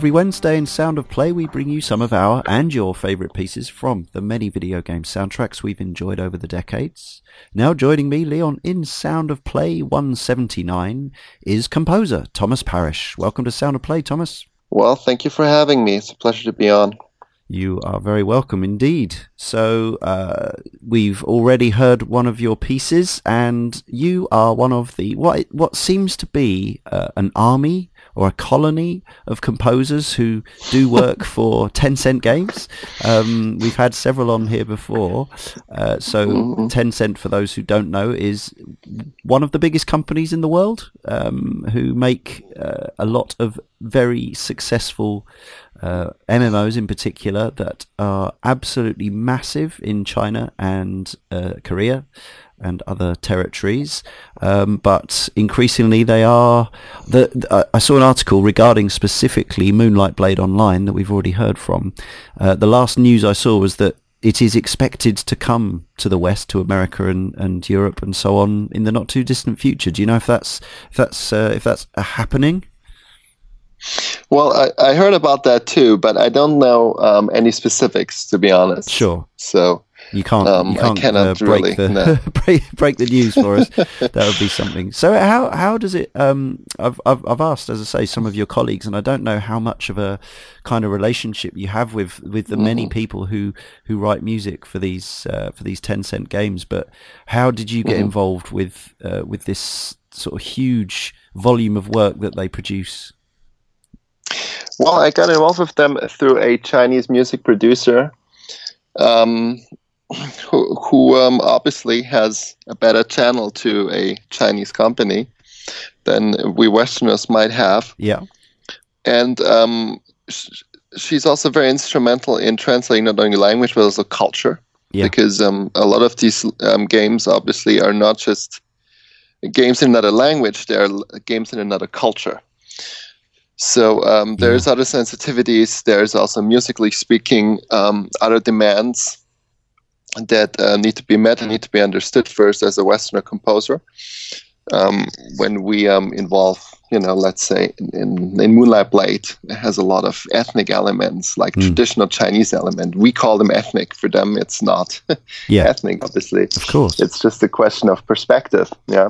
Every Wednesday in Sound of Play, we bring you some of our and your favourite pieces from the many video game soundtracks we've enjoyed over the decades. Now joining me, Leon, in Sound of Play 179 is composer Thomas Parisch. Welcome to Sound of Play, Thomas. Well, thank you for having me. It's a pleasure to be on. You are very welcome indeed. So, uh, we've already heard one of your pieces, and you are one of the what what seems to be uh, an army or a colony of composers who do work for Tencent Games. Um, we've had several on here before. Uh, so mm-hmm. Tencent, for those who don't know, is one of the biggest companies in the world um, who make uh, a lot of very successful uh, MMOs in particular that are absolutely massive in China and uh, Korea and other territories, um, but increasingly they are. The, uh, I saw an article regarding specifically Moonlight Blade Online that we've already heard from. Uh, the last news I saw was that it is expected to come to the West, to America and, and Europe and so on in the not too distant future. Do you know if that's if that's uh, if that's happening? Well, I, I heard about that too, but I don't know um, any specifics to be honest. Sure. So you can't. Um, you can't uh, break really, the no. break, break the news for us. that would be something. So how how does it? Um, I've, I've I've asked, as I say, some of your colleagues, and I don't know how much of a kind of relationship you have with with the mm-hmm. many people who who write music for these uh, for these Tencent games. But how did you get mm-hmm. involved with uh, with this sort of huge volume of work that they produce? Well, I got involved with them through a Chinese music producer um, who, who um, obviously has a better channel to a Chinese company than we Westerners might have. Yeah. And um, sh- she's also very instrumental in translating not only language but also culture. Yeah. Because um, a lot of these um, games obviously are not just games in another language; they are games in another culture. So um, there's yeah. other sensitivities. There's also musically speaking um, other demands that uh, need to be met and need to be understood first as a Westerner composer. um, when we um, involve, you know, let's say in, in Moonlight Blade, it has a lot of ethnic elements, like mm. traditional Chinese element. We call them ethnic. For them, it's not yeah. ethnic, obviously. Of course. It's just a question of perspective. Yeah.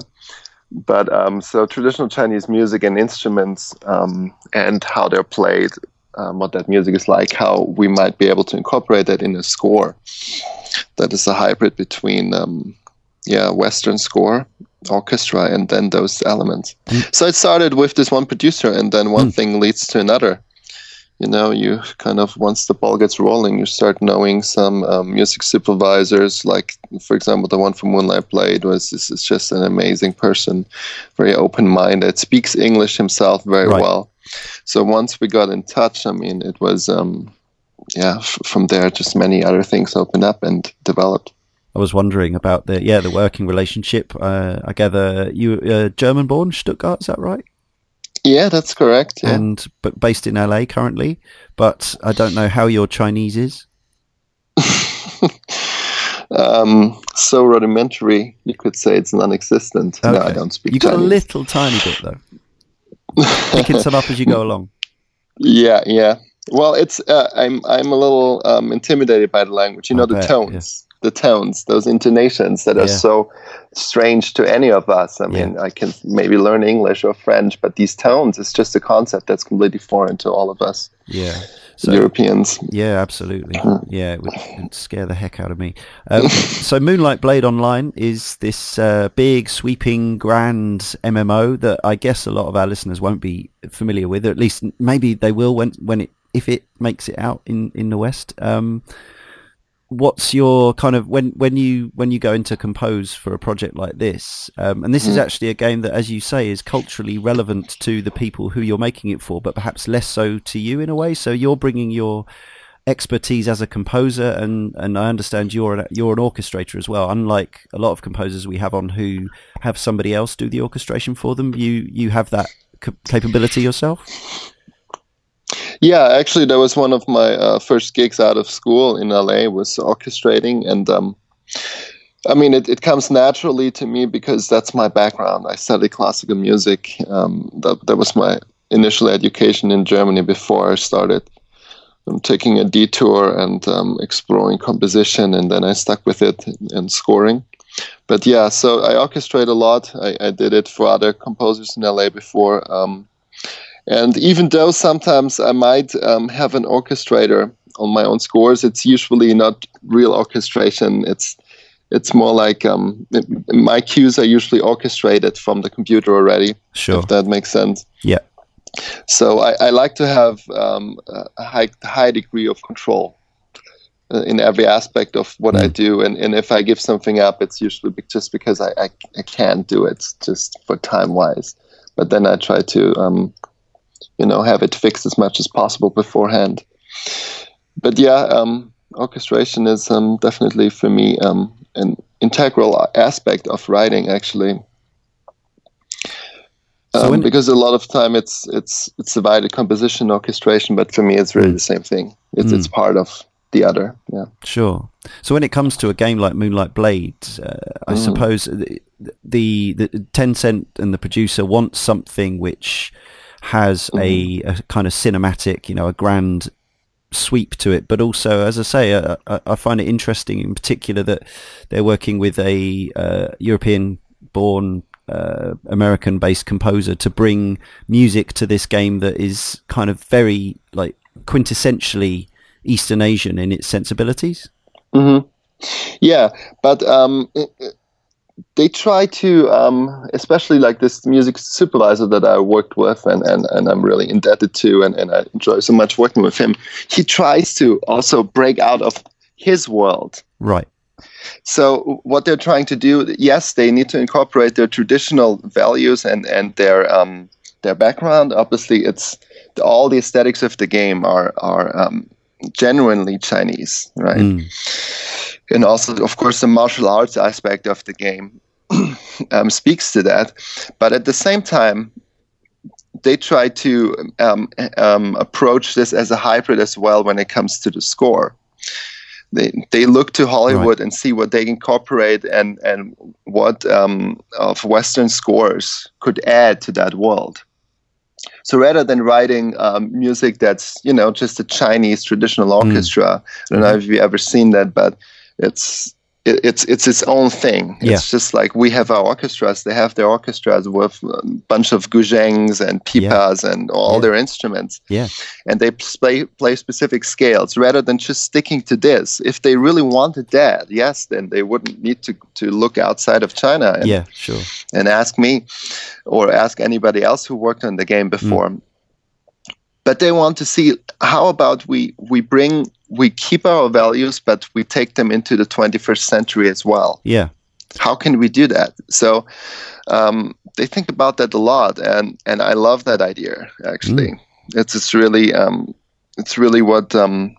But um, so traditional Chinese music and instruments um, and how they're played, um, what that music is like, how we might be able to incorporate that in a score that is a hybrid between um, yeah Western score orchestra and then those elements. Mm. So it started with this one producer, and then one mm. thing leads to another. You know, you kind of once the ball gets rolling, you start knowing some um, music supervisors. Like, for example, the one from Moonlight Blade was this is just an amazing person, very open minded, speaks English himself very right. well. So once we got in touch, I mean, it was um, yeah. F- from there, just many other things opened up and developed. I was wondering about the yeah the working relationship. Uh, I gather you uh, German born Stuttgart, is that right? Yeah, that's correct. Yeah. And but based in LA currently, but I don't know how your Chinese is. um, so rudimentary, you could say it's non-existent. Okay. No, I don't speak. You got a little tiny bit though. Picking some up as you go along. Yeah, yeah. Well, it's uh, I'm I'm a little um, intimidated by the language. You know, the tones the tones, those intonations that are yeah. so strange to any of us. I mean, yeah. I can maybe learn English or French, but these tones, it's just a concept that's completely foreign to all of us. Yeah. So, Europeans. Yeah, absolutely. Yeah, it would scare the heck out of me. Um, so, Moonlight Blade Online is this uh, big, sweeping, grand MMO that I guess a lot of our listeners won't be familiar with. Or at least maybe they will when when it if it makes it out in in the West. Um, what's your kind of when when you when you go into compose for a project like this um, and this mm. is actually a game that as you say is culturally relevant to the people who you're making it for but perhaps less so to you in a way. So you're bringing your expertise as a composer and and I understand you're an, you're an orchestrator as well. Unlike a lot of composers we have on who have somebody else do the orchestration for them you you have that capability yourself yeah, actually, that was one of my uh, first gigs out of school in LA. Was orchestrating, and um, I mean, it, it comes naturally to me because that's my background. I studied classical music. Um, that that was my initial education in Germany before I started um, taking a detour and um, exploring composition, and then I stuck with it and scoring. But yeah, so I orchestrate a lot. I, I did it for other composers in LA before. Um, and even though sometimes I might um, have an orchestrator on my own scores, it's usually not real orchestration. It's it's more like um, my cues are usually orchestrated from the computer already. Sure, if that makes sense. Yeah. So I, I like to have um, a high high degree of control uh, in every aspect of what mm. I do, and, and if I give something up, it's usually just because I, I, I can't do it, just for time wise. But then I try to um, you know have it fixed as much as possible beforehand. But yeah, um, orchestration is um, definitely for me um, an integral aspect of writing actually. So um, because a lot of time it's it's it's divided composition orchestration, but for me it's really the same thing. It's mm. it's part of the other. Yeah. Sure. So when it comes to a game like Moonlight Blade, uh, I mm. suppose the, the the Tencent and the producer want something which has mm-hmm. a, a, kind of cinematic, you know, a grand sweep to it. But also, as I say, uh, I find it interesting in particular that they're working with a uh, European-born uh, American-based composer to bring music to this game that is kind of very like quintessentially Eastern Asian in its sensibilities. Mm-hmm. Yeah, but um, they try to, um, especially like this music supervisor that I worked with and, and, and I'm really indebted to, and, and I enjoy so much working with him. He tries to also break out of his world. Right. So what they're trying to do, yes, they need to incorporate their traditional values and and their um, their background. Obviously, it's all the aesthetics of the game are are um, genuinely Chinese, right? Mm and also, of course, the martial arts aspect of the game um, speaks to that. But at the same time, they try to um, um, approach this as a hybrid as well when it comes to the score. they they look to Hollywood right. and see what they incorporate and and what um, of Western scores could add to that world. So rather than writing um, music that's you know just a Chinese traditional mm. orchestra, mm. I don't know if you've ever seen that, but it's it, it's it's its own thing. Yeah. It's just like we have our orchestras; they have their orchestras with a bunch of guzhengs and pipas yeah. and all yeah. their instruments. Yeah, and they play play specific scales rather than just sticking to this. If they really wanted that, yes, then they wouldn't need to to look outside of China. And, yeah, sure. And ask me, or ask anybody else who worked on the game before. Mm. But they want to see how about we we bring we keep our values, but we take them into the 21st century as well. Yeah. How can we do that? So um, they think about that a lot, and and I love that idea. Actually, mm. it's it's really um, it's really what um,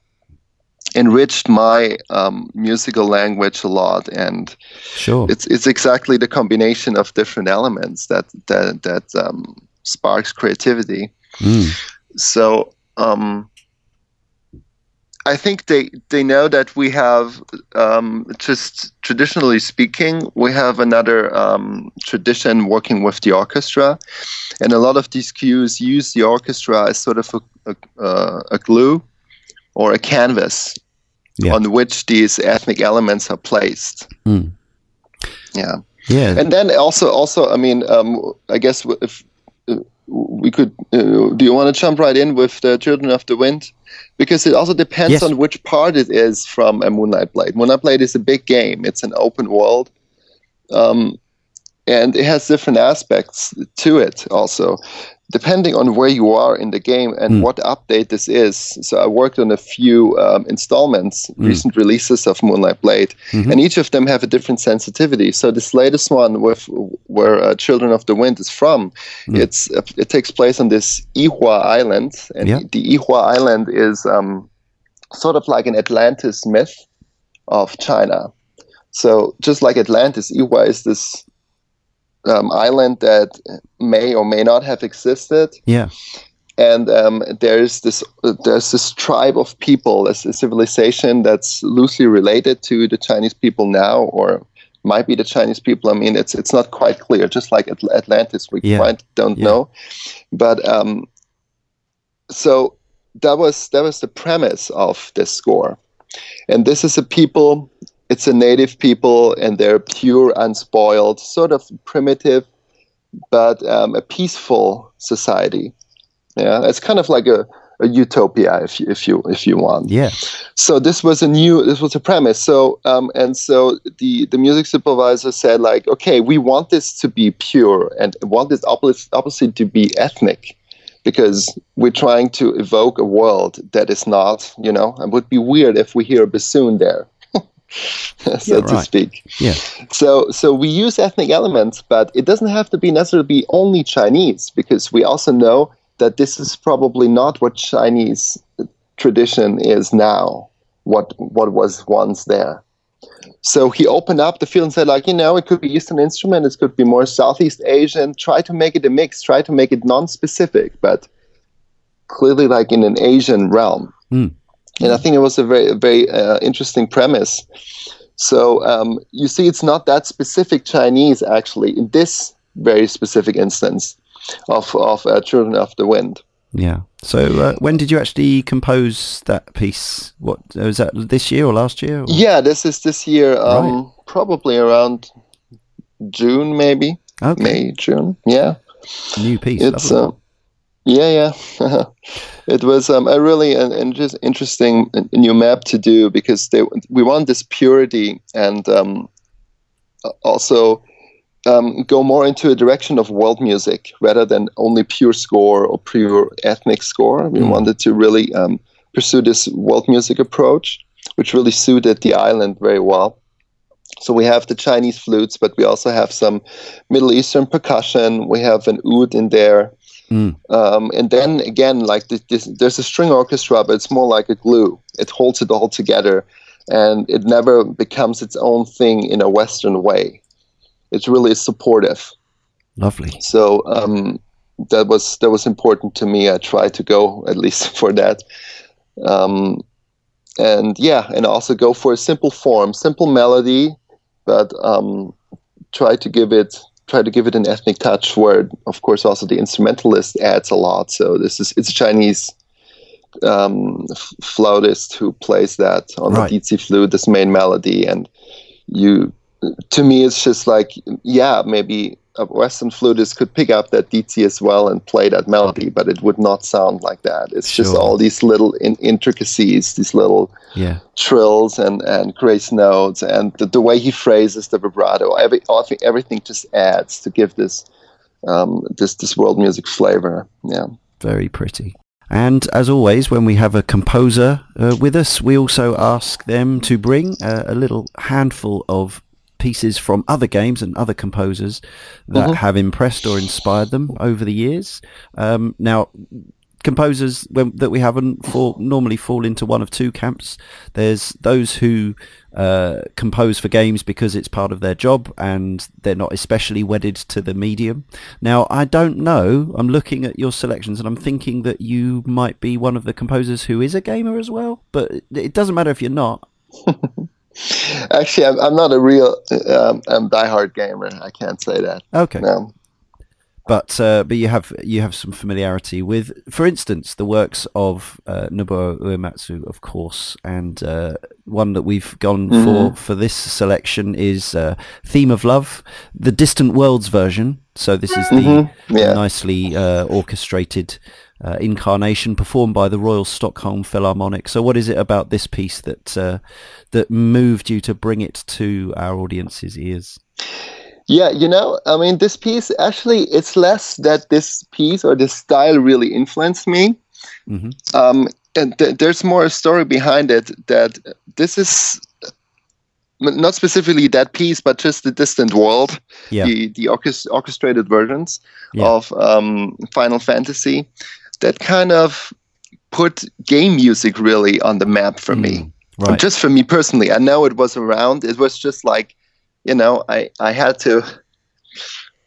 enriched my um, musical language a lot, and sure, it's it's exactly the combination of different elements that that that um, sparks creativity. Mm. So um, I think they they know that we have um, just traditionally speaking, we have another um, tradition working with the orchestra, and a lot of these cues use the orchestra as sort of a, a, uh, a glue or a canvas yeah. on which these ethnic elements are placed. Mm. Yeah. Yeah. And then also, also, I mean, um, I guess if we could. Uh, do you want to jump right in with the Children of the Wind? Because it also depends yes. on which part it is from a Moonlight Blade. Moonlight Blade is a big game. It's an open world, um, and it has different aspects to it. Also, depending on where you are in the game and mm. what update this is. So I worked on a few um, installments, mm. recent releases of Moonlight Blade, mm-hmm. and each of them have a different sensitivity. So this latest one, with where uh, Children of the Wind is from, mm. it's it takes place on this Ihua Island, and yeah. the Ihua Island is um, sort of like an Atlantis myth of China. So just like Atlantis, Ihua is this um, island that may or may not have existed. Yeah. And um, there's this there's this tribe of people, a civilization that's loosely related to the Chinese people now, or might be the Chinese people. I mean, it's it's not quite clear. Just like Atlantis, we yeah. quite don't yeah. know. But um, so that was that was the premise of this score, and this is a people it's a native people and they're pure, unspoiled, sort of primitive, but um, a peaceful society. Yeah, it's kind of like a, a utopia, if you, if you if you want. Yeah. So this was a new this was a premise. So um, and so the the music supervisor said like, okay, we want this to be pure and want this opposite to be ethnic because we're trying to evoke a world that is not, you know, it would be weird if we hear a bassoon there. so yeah, right. to speak. Yeah. So so we use ethnic elements, but it doesn't have to be necessarily be only Chinese because we also know that this is probably not what Chinese tradition is now. What what was once there. So he opened up the field and said, like, you know, it could be Eastern instrument, it could be more Southeast Asian. Try to make it a mix. Try to make it non-specific, but clearly like in an Asian realm. Mm and I think it was a very very uh, interesting premise. So um, you see, it's not that specific Chinese actually in this very specific instance of of uh, Children of the Wind. Yeah. So uh, when did you actually compose that piece? What uh, was that this year or last year? Or? Yeah, this is this year. Um, right. Probably around June, maybe okay. May, June. Yeah. New piece. It's uh, yeah, yeah. it was um, a really an, an just interesting new map to do because they, we want this purity and um, also um, go more into a direction of world music rather than only pure score or pure ethnic score. We mm. wanted to really um, pursue this world music approach, which really suited the island very well. So we have the Chinese flutes, but we also have some Middle Eastern percussion. We have an oud in there. Mm. Um, and then again, like this, this, there's a string orchestra, but it's more like a glue. It holds it all together, and it never becomes its own thing in a Western way. It's really supportive. Lovely. So um, that was that was important to me. I tried to go at least for that. Um, and yeah, and also go for a simple form, simple melody, but um, try to give it try to give it an ethnic touch where of course also the instrumentalist adds a lot so this is it's a chinese um, flautist who plays that on right. the Dizi flute, this main melody, and you. To me, it's just like, yeah, maybe a Western flutist could pick up that Dizi as well and play that melody, but it would not sound like that. It's sure. just all these little in- intricacies, these little yeah. trills and, and grace notes, and the, the way he phrases the vibrato. Every, everything just adds to give this um, this this world music flavor. Yeah, very pretty. And as always, when we have a composer uh, with us, we also ask them to bring uh, a little handful of pieces from other games and other composers that mm-hmm. have impressed or inspired them over the years. Um, now, composers when, that we haven't fall, normally fall into one of two camps. There's those who uh, compose for games because it's part of their job and they're not especially wedded to the medium. Now, I don't know. I'm looking at your selections and I'm thinking that you might be one of the composers who is a gamer as well, but it doesn't matter if you're not. Actually, I'm, I'm, not a real um, I'm diehard gamer. I can't say that. Okay. No but uh, but you have you have some familiarity with, for instance, the works of uh, Nobuo Uematsu, of course, and uh, one that we've gone mm-hmm. for for this selection is uh, "Theme of Love," the Distant Worlds version. So this is the mm-hmm. yeah. nicely uh, orchestrated uh, incarnation performed by the Royal Stockholm Philharmonic. So, what is it about this piece that uh, that moved you to bring it to our audience's ears? Yeah, you know, I mean, this piece actually, it's less that this piece or this style really influenced me. Mm-hmm. Um, and th- there's more a story behind it that this is not specifically that piece, but just the distant world, yeah. the the orchest- orchestrated versions yeah. of um, Final Fantasy, that kind of put game music really on the map for mm, me. Right. Just for me personally, I know it was around. It was just like you know, I, I had to.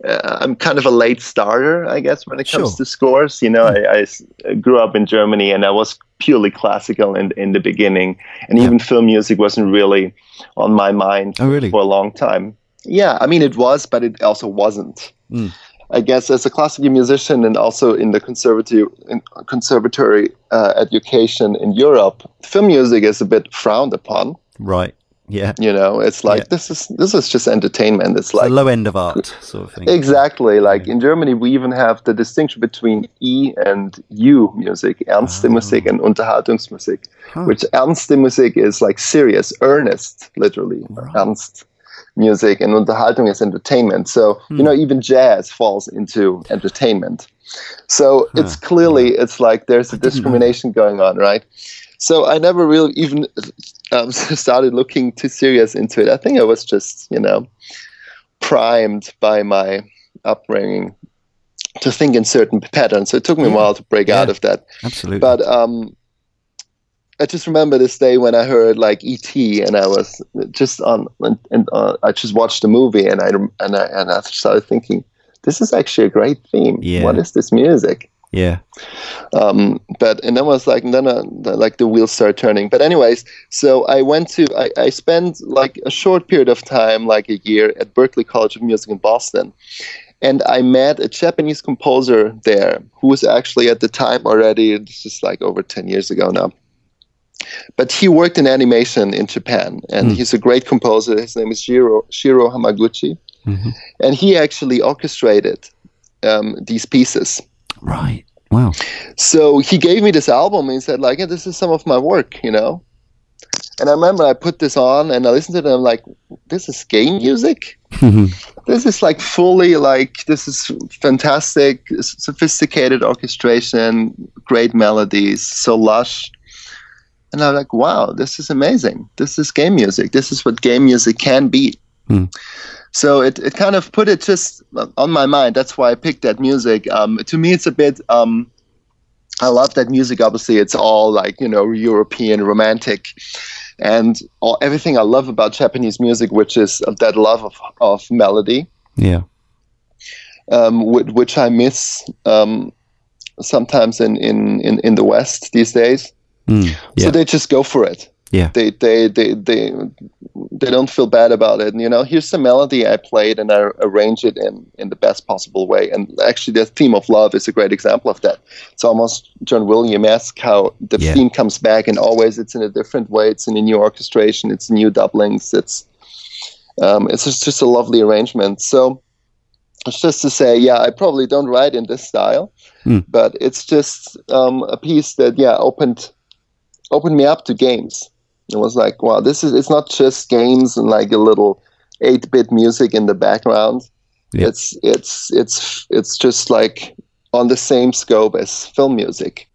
Uh, I'm kind of a late starter, I guess, when it comes sure. to scores. You know, I, I, grew up in Germany and I was purely classical in, in the beginning, and yeah. even film music wasn't really on my mind oh, really? for a long time. Yeah, I mean, it was, but it also wasn't. Mm. I guess as a classical musician and also in the conservative in conservatory uh, education in Europe, film music is a bit frowned upon. Right. Yeah. You know, it's like yeah. this is this is just entertainment. It's, it's like low end of art sort of thing. Exactly. Like yeah. in Germany we even have the distinction between E and U music, Ernste oh. Musik and Unterhaltungsmusik. Huh. Which Ernste Musik is like serious, earnest, literally. Right. Ernst music and Unterhaltung is entertainment. So, hmm. you know, even jazz falls into entertainment. So huh. it's clearly it's like there's a discrimination going on, right? So I never really even um, started looking too serious into it. I think I was just, you know, primed by my upbringing to think in certain patterns. So it took me yeah. a while to break yeah. out of that. Absolutely. But um, I just remember this day when I heard like ET, and I was just on, and, and uh, I just watched the movie, and I and I and I started thinking, this is actually a great theme. Yeah. What is this music? Yeah. Um, but and then I was like, and then like the wheels started turning. But anyways, so I went to I, I spent like a short period of time, like a year, at Berklee College of Music in Boston, and I met a Japanese composer there who was actually at the time already. This is like over ten years ago now. But he worked in animation in Japan, and mm. he's a great composer. His name is Shiro, Shiro Hamaguchi, mm-hmm. and he actually orchestrated um, these pieces Right. Wow. So he gave me this album and he said, like, yeah, this is some of my work, you know? And I remember I put this on and I listened to it and I'm like, this is game music? this is like fully like, this is fantastic, sophisticated orchestration, great melodies, so lush. And I'm like, wow, this is amazing. This is game music. This is what game music can be. Mm. So it, it kind of put it just on my mind. That's why I picked that music. Um, to me, it's a bit. Um, I love that music. Obviously, it's all like you know European romantic, and all, everything I love about Japanese music, which is that love of of melody. Yeah. Um, which I miss um, sometimes in, in, in, in the West these days. Mm, yeah. So they just go for it. Yeah. They they they they they don't feel bad about it. And, you know, here's the melody I played and I arrange it in in the best possible way. And actually, the theme of love is a great example of that. It's almost John Williams-esque how the yeah. theme comes back and always it's in a different way. It's in a new orchestration. It's new doublings. It's um, it's just, just a lovely arrangement. So it's just to say, yeah, I probably don't write in this style, mm. but it's just um, a piece that yeah opened opened me up to games it was like, wow, this is it's not just games and like a little eight bit music in the background. Yep. It's it's it's it's just like on the same scope as film music.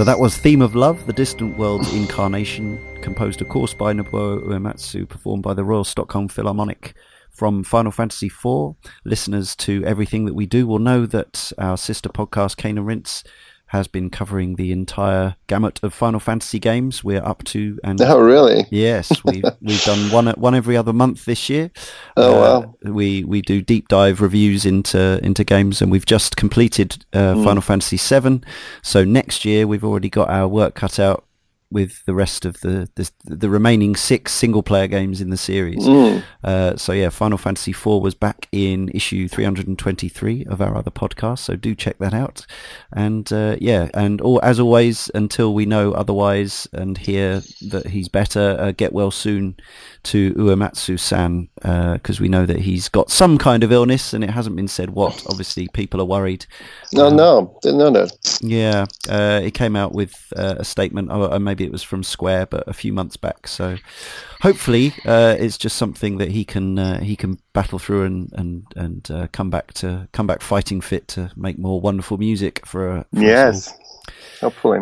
So that was Theme of Love, the Distant World's Incarnation, composed of course by Nobuo Uematsu, performed by the Royal Stockholm Philharmonic from Final Fantasy IV. Listeners to everything that we do will know that our sister podcast, Cane and Rinse, has been covering the entire gamut of Final Fantasy games. We're up to and oh really? Yes, we've we've done one one every other month this year. Oh uh, wow! We we do deep dive reviews into into games, and we've just completed uh, mm. Final Fantasy VII. So next year we've already got our work cut out with the rest of the the, the remaining six single player games in the series. Mm. Uh, so yeah, Final Fantasy IV was back in issue 323 of our other podcast. So do check that out. And uh, yeah, and all, as always, until we know otherwise and hear that he's better, uh, get well soon to Uematsu-san because uh, we know that he's got some kind of illness and it hasn't been said what. Obviously, people are worried. No, um, no, didn't know that. Yeah, uh, he came out with uh, a statement, or maybe it was from Square, but a few months back. So hopefully, uh, it's just something that he can uh, he can battle through and and and uh, come back to come back fighting fit to make more wonderful music for. for yes, hopefully.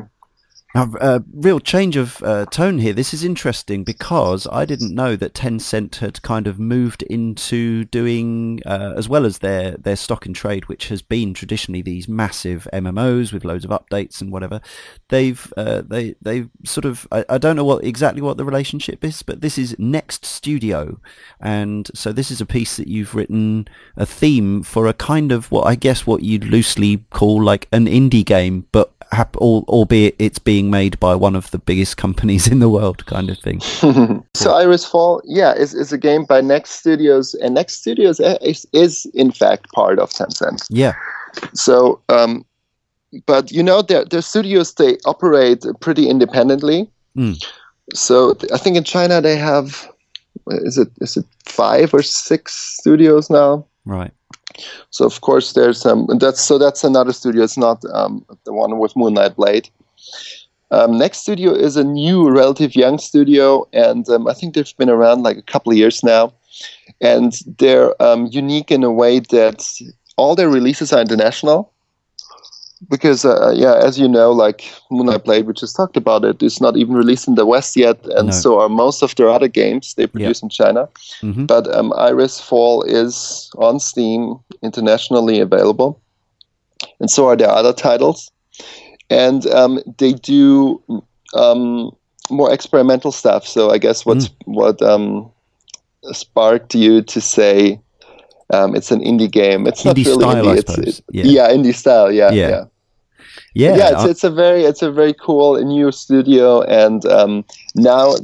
A uh, real change of uh, tone here. This is interesting because I didn't know that Tencent had kind of moved into doing, uh, as well as their, their stock in trade, which has been traditionally these massive MMOs with loads of updates and whatever. They've uh, they they sort of I, I don't know what exactly what the relationship is, but this is Next Studio, and so this is a piece that you've written a theme for a kind of what I guess what you'd loosely call like an indie game, but albeit it's being made by one of the biggest companies in the world, kind of thing. so Iris Fall, yeah, is, is a game by Next Studios, and Next Studios is, is in fact part of Tencent. Yeah. So, um, but you know, their their studios they operate pretty independently. Mm. So I think in China they have is it is it five or six studios now? Right. So of course there's um that's so that's another studio. It's not um, the one with Moonlight Blade. Um, Next Studio is a new, relative young studio, and um, I think they've been around like a couple of years now. And they're um, unique in a way that all their releases are international because uh, yeah, as you know, like Moonlight Blade, we just talked about it, is not even released in the West yet, and no. so are most of their other games they produce in China. Mm-hmm. But um, Iris Fall is on Steam, internationally available, and so are their other titles, and um, they do um, more experimental stuff. So I guess what's mm. what um, sparked you to say um, it's an indie game. It's indie not really style, indie. It's, it's, yeah. yeah. indie style. Yeah, yeah, yeah. Yeah, yeah it's, it's, a very it's a very cool new studio, and um, now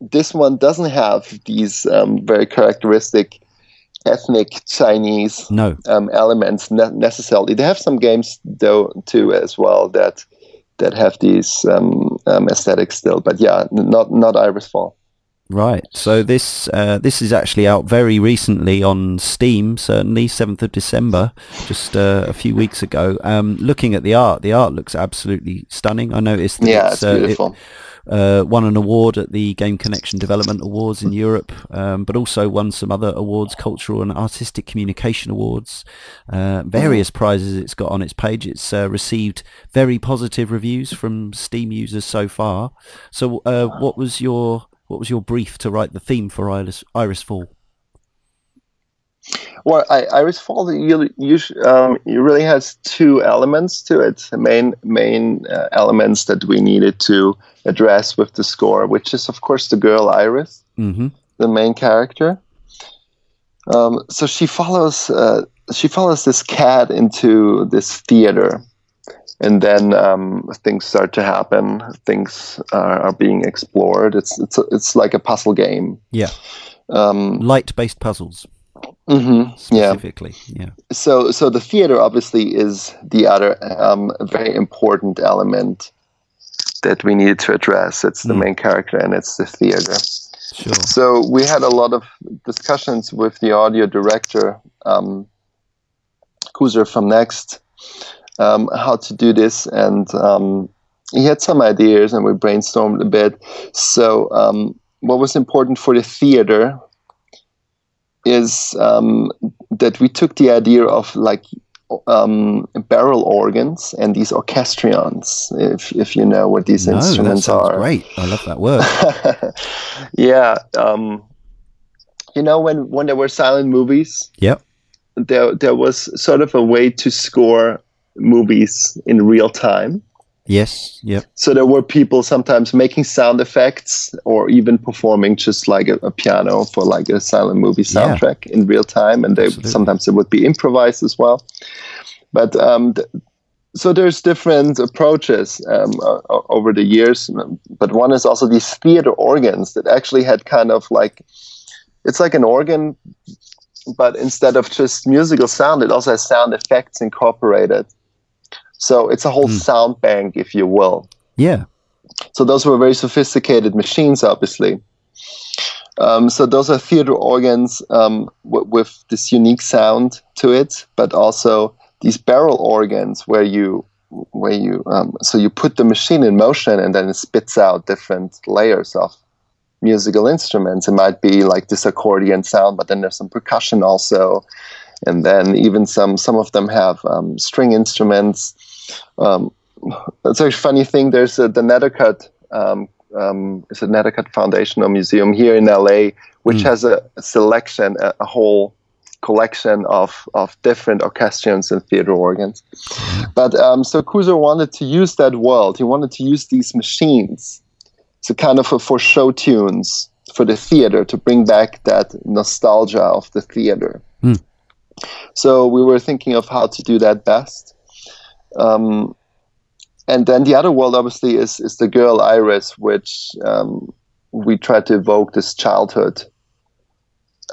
this one doesn't have these um, very characteristic ethnic Chinese no. um, elements ne- necessarily. They have some games though too as well that that have these um, um, aesthetics still, but yeah, not not Iris Fall. Right. So this uh, this is actually out very recently on Steam. Certainly, seventh of December, just uh, a few weeks ago. Um, looking at the art, the art looks absolutely stunning. I noticed that yeah, it's, it's beautiful. It, uh, won an award at the Game Connection Development Awards in Europe, um, but also won some other awards, cultural and artistic communication awards, uh, various prizes it's got on its page. It's uh, received very positive reviews from Steam users so far. So, uh, what was your what was your brief to write the theme for Iris, Iris Fall? Well, I, Iris Fall really, um, it really has two elements to it. The main main uh, elements that we needed to address with the score, which is of course the girl Iris, mm-hmm. the main character. Um, so she follows uh, she follows this cat into this theater and then um, things start to happen. Things are, are, being explored. It's it's it's like a puzzle game. Yeah. Um, Light-based puzzles. Mm-hmm, specifically, yeah. yeah. So so the theater obviously is the other um, very important element that we need to address. It's the mm. main character, and it's the theater. Sure. So we had a lot of discussions with the audio director, um, Kuzer from Next, um, how to do this, and um, he had some ideas, and we brainstormed a bit. So, um, what was important for the theater is um, that we took the idea of like um, barrel organs and these orchestrions, if if you know what these no, instruments that are. Great, I love that word. yeah, um, you know when when there were silent movies. Yep. There there was sort of a way to score movies in real time. Yes. Yep. So there were people sometimes making sound effects or even performing just like a, a piano for like a silent movie soundtrack yeah. in real time, and they Absolutely. sometimes it would be improvised as well. But um, th- so there's different approaches um, uh, over the years, but one is also these theater organs that actually had kind of like it's like an organ, but instead of just musical sound, it also has sound effects incorporated. So it's a whole mm. sound bank, if you will. Yeah. So those were very sophisticated machines, obviously. Um, so those are theater organs um, w- with this unique sound to it, but also these barrel organs where you where you um, so you put the machine in motion and then it spits out different layers of musical instruments. It might be like this accordion sound, but then there's some percussion also, and then even some some of them have um, string instruments. Um, it's a funny thing. There's a, the Nethercutt. Um, um, it's a Nethercutt Foundational Museum here in LA, which mm. has a, a selection, a, a, whole collection of, of different orchestrions and theater organs. But um, so Kuser wanted to use that world. He wanted to use these machines, to kind of for show tunes for the theater to bring back that nostalgia of the theater. Mm. So we were thinking of how to do that best. Um, and then the other world, obviously, is is the girl Iris, which um, we try to evoke this childhood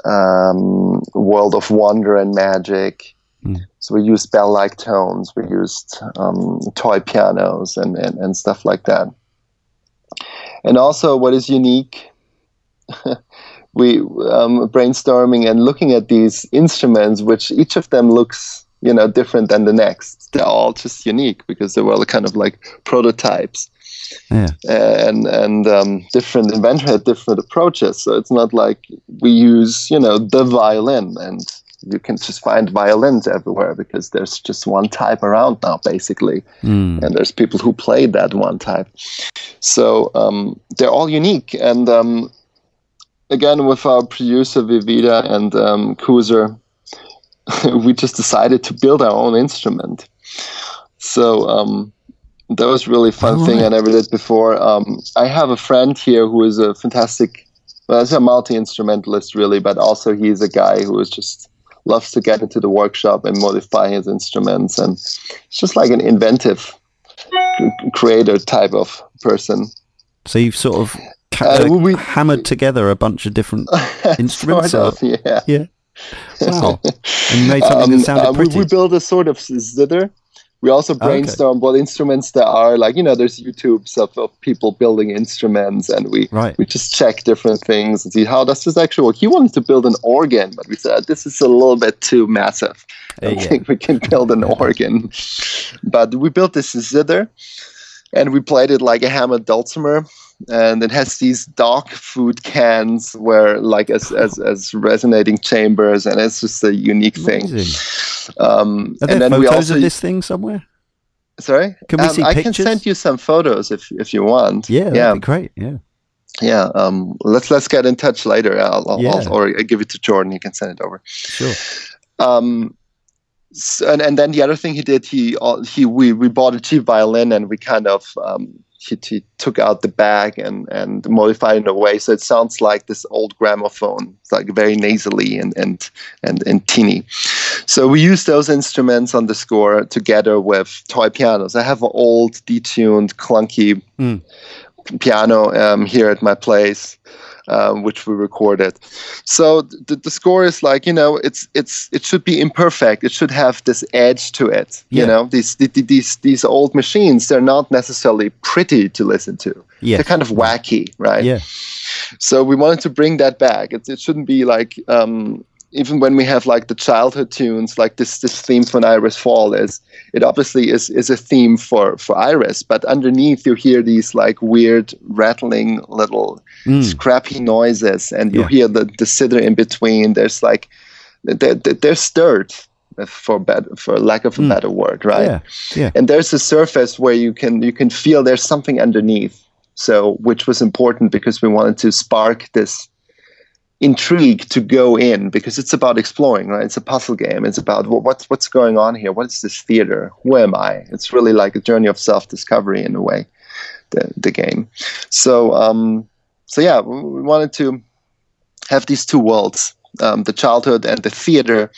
um, world of wonder and magic. Mm. So we used bell-like tones, we used um, toy pianos and, and, and stuff like that. And also, what is unique, we um, brainstorming and looking at these instruments, which each of them looks you know different than the next. They're all just unique because they were kind of like prototypes. Yeah. and and um, different inventor had different approaches. So it's not like we use you know the violin and you can just find violins everywhere because there's just one type around now basically. Mm. and there's people who play that one type. So um, they're all unique. And um, again with our producer vivida and um, Kuser, we just decided to build our own instrument. So um, that was really fun oh, thing I never did before. Um, I have a friend here who is a fantastic, well, he's a multi instrumentalist really, but also he's a guy who is just loves to get into the workshop and modify his instruments, and it's just like an inventive creator type of person. So you've sort of uh, we, hammered together a bunch of different instruments. sort of, yeah. Yeah. Wow. and made something um, that sounded uh, pretty. We, we built a sort of zither. We also brainstormed okay. what instruments there are. Like, you know, there's YouTubes of, of people building instruments and we right. we just check different things and see how does this actually work. He wanted to build an organ, but we said this is a little bit too massive. I uh, yeah. think we can build an organ. But we built this zither and we played it like a hammered dulcimer and it has these dog food cans where like as as, as resonating chambers and it's just a unique thing. Um, Are and then we also, of this thing somewhere? Sorry? Can we um, see i pictures? can send you some photos if if you want. Yeah yeah. great yeah. Yeah um, let's let's get in touch later. I'll, I'll, yeah. I'll, or i give it to jordan he can send it over. Sure. Um so, and, and then the other thing he did he he we, we bought a cheap violin and we kind of um, he, he, took out the bag and, and modified it in a way so it sounds like this old gramophone. It's like very nasally and, and, and, and teeny. So we use those instruments on the score together with toy pianos. I have an old detuned, clunky mm. piano um, here at my place um, which we recorded. So the, the score is like you know it's it's it should be imperfect. It should have this edge to it. Yeah. You know these these these old machines they're not necessarily pretty to listen to. Yeah. They're kind of wacky, right? Yeah. So we wanted to bring that back. It, it shouldn't be like um, even when we have like the childhood tunes, like this this theme for Iris Fall is it obviously is is a theme for for Iris, but underneath you hear these like weird rattling little mm. scrappy noises, and you yeah. hear the the zither in between. There's like they're, they're stirred. for bad, for lack of a mm. better word, right? Yeah, yeah. And there's a surface where you can you can feel there's something underneath. So, which was important because we wanted to spark this intrigue to go in because it's about exploring, right? It's a puzzle game. It's about what's what's going on here. What is this theater? Who am I? It's really like a journey of self discovery in a way. The the game. So um, so yeah, we wanted to have these two worlds, um, the childhood and the theater,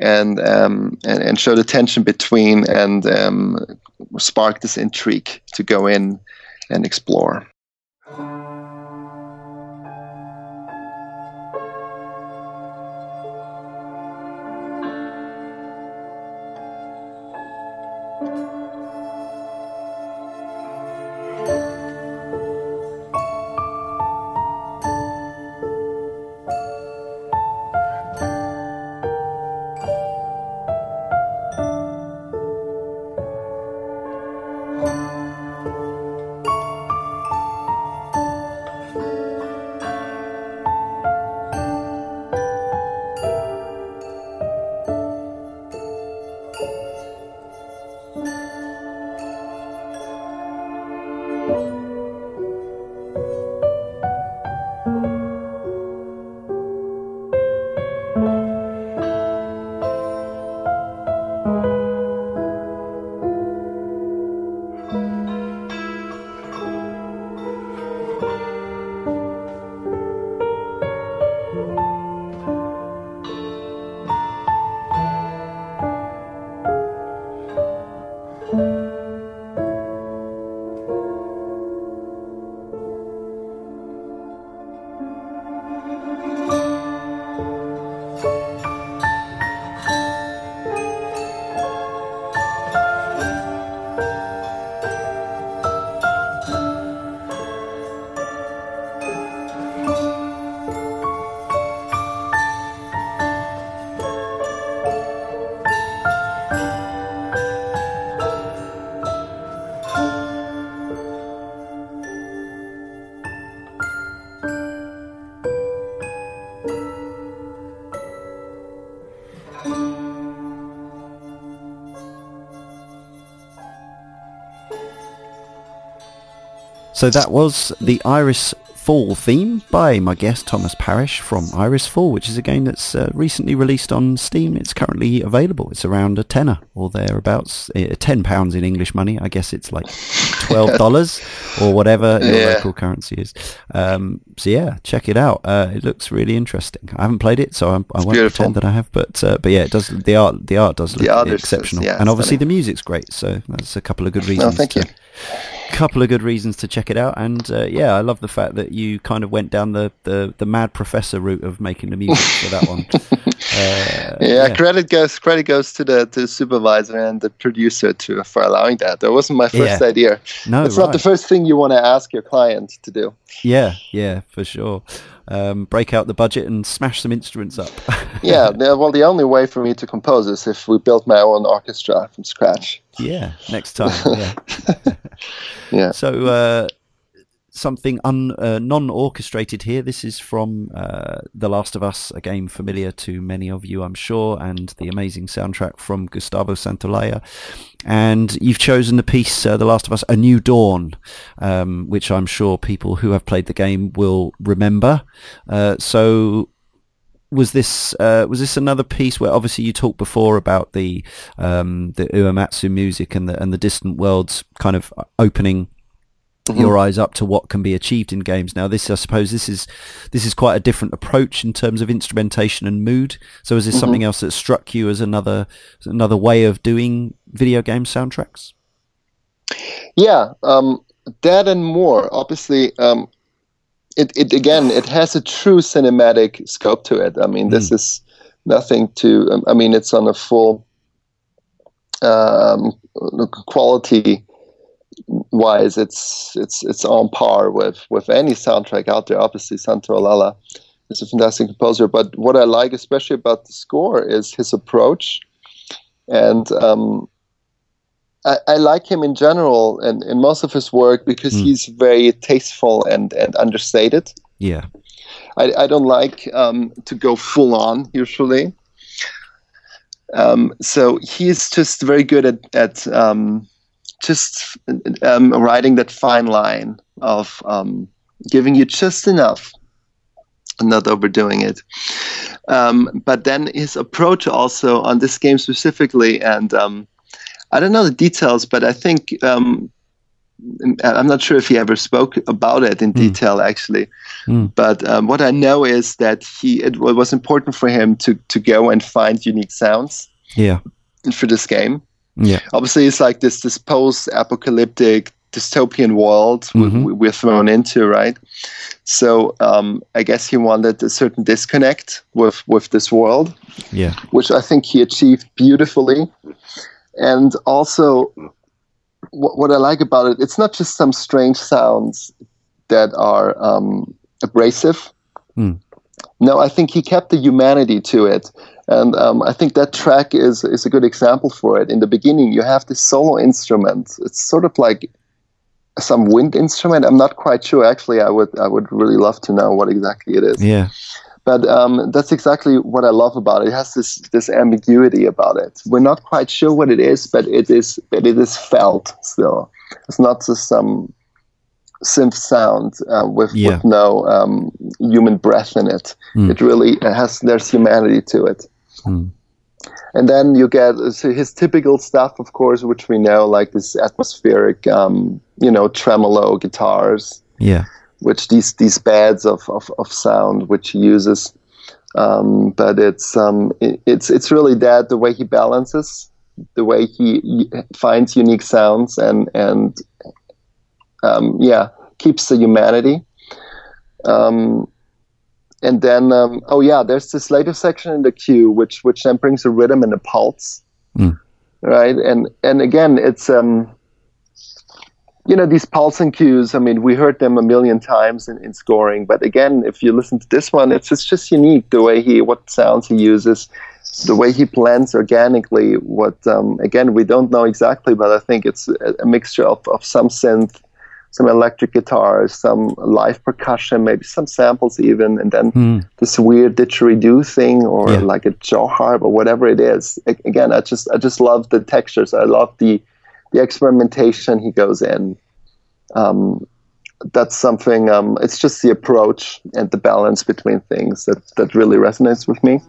and um, and, and show the tension between and um, spark this intrigue to go in and explore. So that was the Iris Fall theme by my guest Thomas Parisch from Iris Fall, which is a game that's uh, recently released on Steam. It's currently available. It's around a tenner or thereabouts, uh, ten pounds in English money. I guess it's like twelve dollars or whatever your yeah. local currency is. Um, so yeah, check it out. Uh, it looks really interesting. I haven't played it, so I'm, I will not pretend that I have. But uh, but yeah, it does. The art the art does look exceptional, yeah, and obviously the music's great. So that's a couple of good reasons. Oh, thank to, you couple of good reasons to check it out and uh, yeah i love the fact that you kind of went down the, the, the mad professor route of making the music for that one. Uh, yeah, yeah, credit goes credit goes to the to the supervisor and the producer to for allowing that. That wasn't my first yeah. idea. No it's right. not the first thing you want to ask your client to do. Yeah yeah for sure um, break out the budget and smash some instruments up. yeah, well, the only way for me to compose is if we built my own orchestra from scratch. Yeah, next time. Yeah. yeah. So, uh, something un, uh, non-orchestrated here. This is from uh, The Last of Us, a game familiar to many of you, I'm sure, and the amazing soundtrack from Gustavo Santaolalla. And you've chosen the piece, uh, The Last of Us: A New Dawn, um, which I'm sure people who have played the game will remember. Uh, so was this uh, was this another piece where obviously you talked before about the um, the Uematsu music and the and the distant worlds kind of opening mm-hmm. your eyes up to what can be achieved in games. Now, this I suppose this is this is quite a different approach in terms of instrumentation and mood. So, is this mm-hmm. something else that struck you as another another way of doing video game soundtracks? Yeah, um, that and more. Obviously, um, it, it again it has a true cinematic scope to it. I mean, mm. this is nothing to. Um, I mean, it's on a full um, quality wise, it's it's it's on par with with any soundtrack out there. Obviously, Santaolalla is a fantastic composer, but what I like especially about the score is his approach, and um, I, I, like him in general and in most of his work because mm. he's very tasteful and and understated. Yeah, I, I don't like um, to go full on usually. Um, so he's just very good at at um, just um, writing that fine line of um, giving you just enough, and not overdoing it. Um, but then his approach also on this game specifically, and um, I don't know the details, but I think um, I'm not sure if he ever spoke about it in mm. detail, actually. Mm. But um, what I know is that he it was important for him to to go and find unique sounds. Yeah. For this game. Yeah. Obviously, it's like this this post-apocalyptic dystopian world mm-hmm. we, we're thrown into, right? So um, I guess he wanted a certain disconnect with with this world. Yeah. Which I think he achieved beautifully, and also what, what I like about it, it's not just some strange sounds that are um, abrasive. Mm. No, I think he kept the humanity to it. And um, I think that track is, is a good example for it. In the beginning, you have this solo instrument. It's sort of like some wind instrument. I'm not quite sure. Actually, I would I would really love to know what exactly it is. Yeah. But um, that's exactly what I love about it. It has this this ambiguity about it. We're not quite sure what it is, but it is but it is felt still. It's not just some synth sound uh, with, yeah. with no um, human breath in it. Mm. It really has there's humanity to it. Mm. And then you get his typical stuff, of course, which we know, like this atmospheric, um, you know, tremolo guitars. Yeah which these these beds of, of, of sound which he uses. Um, but it's um, it, it's it's really that the way he balances, the way he, he finds unique sounds and and um, yeah keeps the humanity. Um, and then um, oh yeah, there's this later section in the cue which which then brings a rhythm and a pulse, mm. right? And and again, it's um, you know these pulsing cues i mean we heard them a million times in, in scoring but again if you listen to this one it's, it's just unique the way he what sounds he uses the way he blends organically what um, again we don't know exactly but i think it's a, a mixture of, of some synth some electric guitars some live percussion maybe some samples even and then mm. this weird didgeridoo thing or yeah. like a jaw harp or whatever it is again i just i just love the textures i love the the experimentation he goes in. Um, that's something. Um, it's just the approach and the balance between things that that really resonates with me.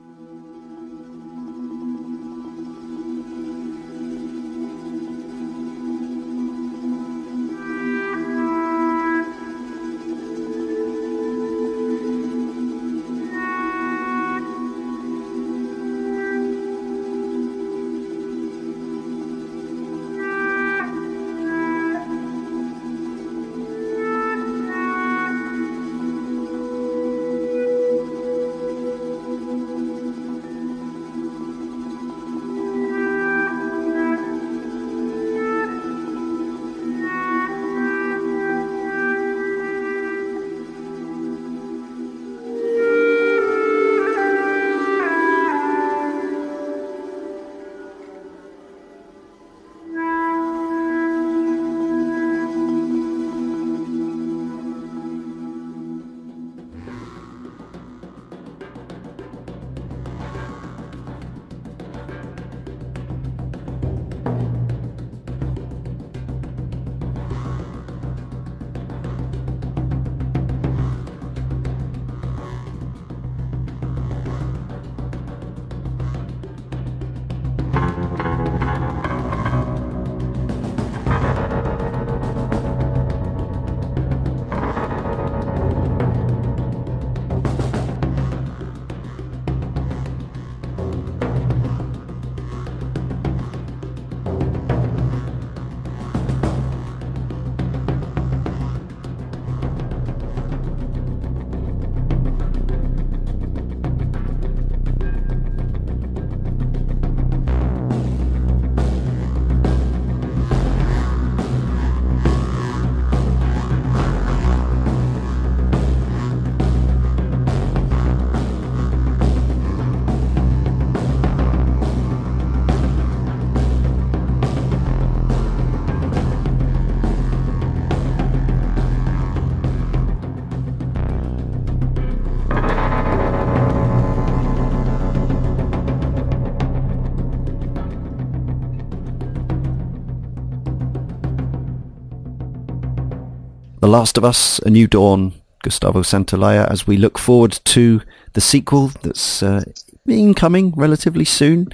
Last of Us: A New Dawn, Gustavo Santaolalla, as we look forward to the sequel that's uh, incoming relatively soon.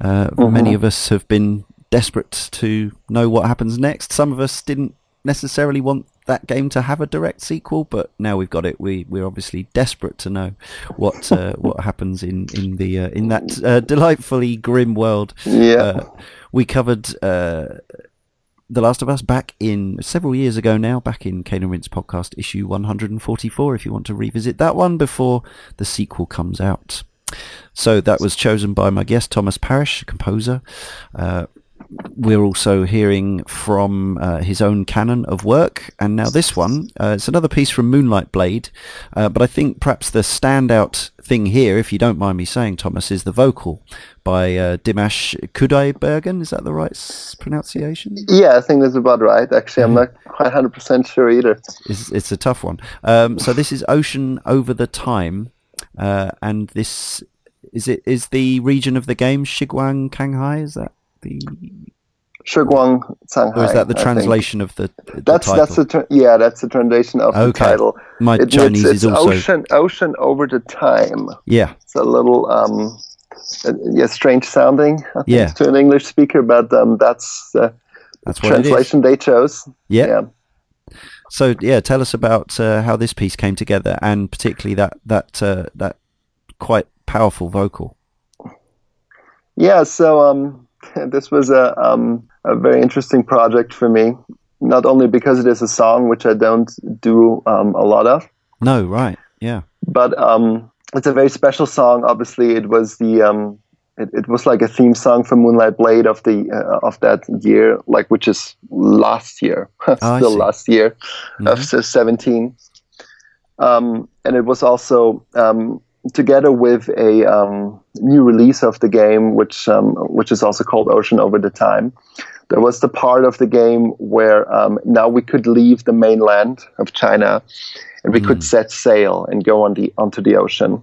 Uh, mm-hmm. Many of us have been desperate to know what happens next. Some of us didn't necessarily want that game to have a direct sequel, but now we've got it. We we're obviously desperate to know what uh, what happens in in the uh, in that uh, delightfully grim world. Yeah, uh, we covered. The Last of Us back in several years ago now, back in Cane and Rinse podcast issue 144, if you want to revisit that one before the sequel comes out. So that was chosen by my guest, Thomas Parisch, composer. Uh, we're also hearing from uh, his own canon of work, and now this one, uh, it's another piece from Moonlight Blade, uh, but I think perhaps the standout thing here, if you don't mind me saying, Thomas, is the vocal by uh, Dimash Kudaibergen. Is that the right pronunciation? Yeah, I think that's about right. Actually, I'm not quite 100% sure either. It's, it's a tough one. Um, so this is Ocean Over the Time, uh, and this is it is the region of the game Shiguang Canghai Is that the Shiguang Canghai. Or is that the translation of the, the That's title? that's the tra- yeah, that's the translation of okay. the title. My it, Chinese it's, it's is also ocean ocean over the time. Yeah, it's a little um, yeah, strange sounding. I think, yeah. to an English speaker, but um, that's uh, that's the translation they chose. Yeah. yeah. So yeah, tell us about uh, how this piece came together, and particularly that that uh, that quite powerful vocal. Yeah, so um, this was a um, a very interesting project for me. Not only because it is a song which I don't do um, a lot of. No, right, yeah. But um, it's a very special song. Obviously, it was the um, it, it was like a theme song for Moonlight Blade of the uh, of that year, like which is last year, oh, still last year mm-hmm. of seventeen. Um, and it was also um, together with a um, new release of the game, which um, which is also called Ocean Over the Time. There was the part of the game where um, now we could leave the mainland of China, and we mm. could set sail and go on the onto the ocean.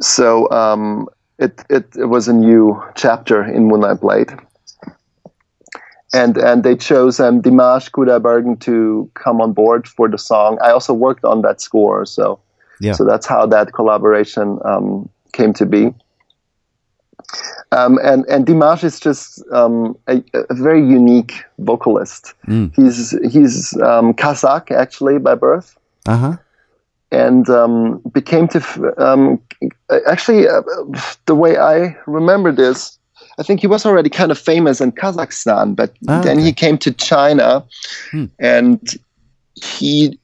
So um, it, it, it was a new chapter in Moonlight Blade. And and they chose um, Dimash Kudaibergen to come on board for the song. I also worked on that score, so yeah. So that's how that collaboration um, came to be. Um, and and Dimash is just um, a, a, very unique vocalist. Mm. He's he's um, Kazakh actually by birth, uh-huh. and um, became to f- um, actually uh, the way I remember this. I think he was already kind of famous in Kazakhstan, but ah, then okay. he came to China, hmm. and he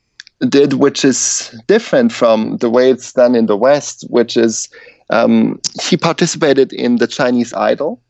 did, which is different from the way it's done in the West, which is um, he participated in the Chinese Idol.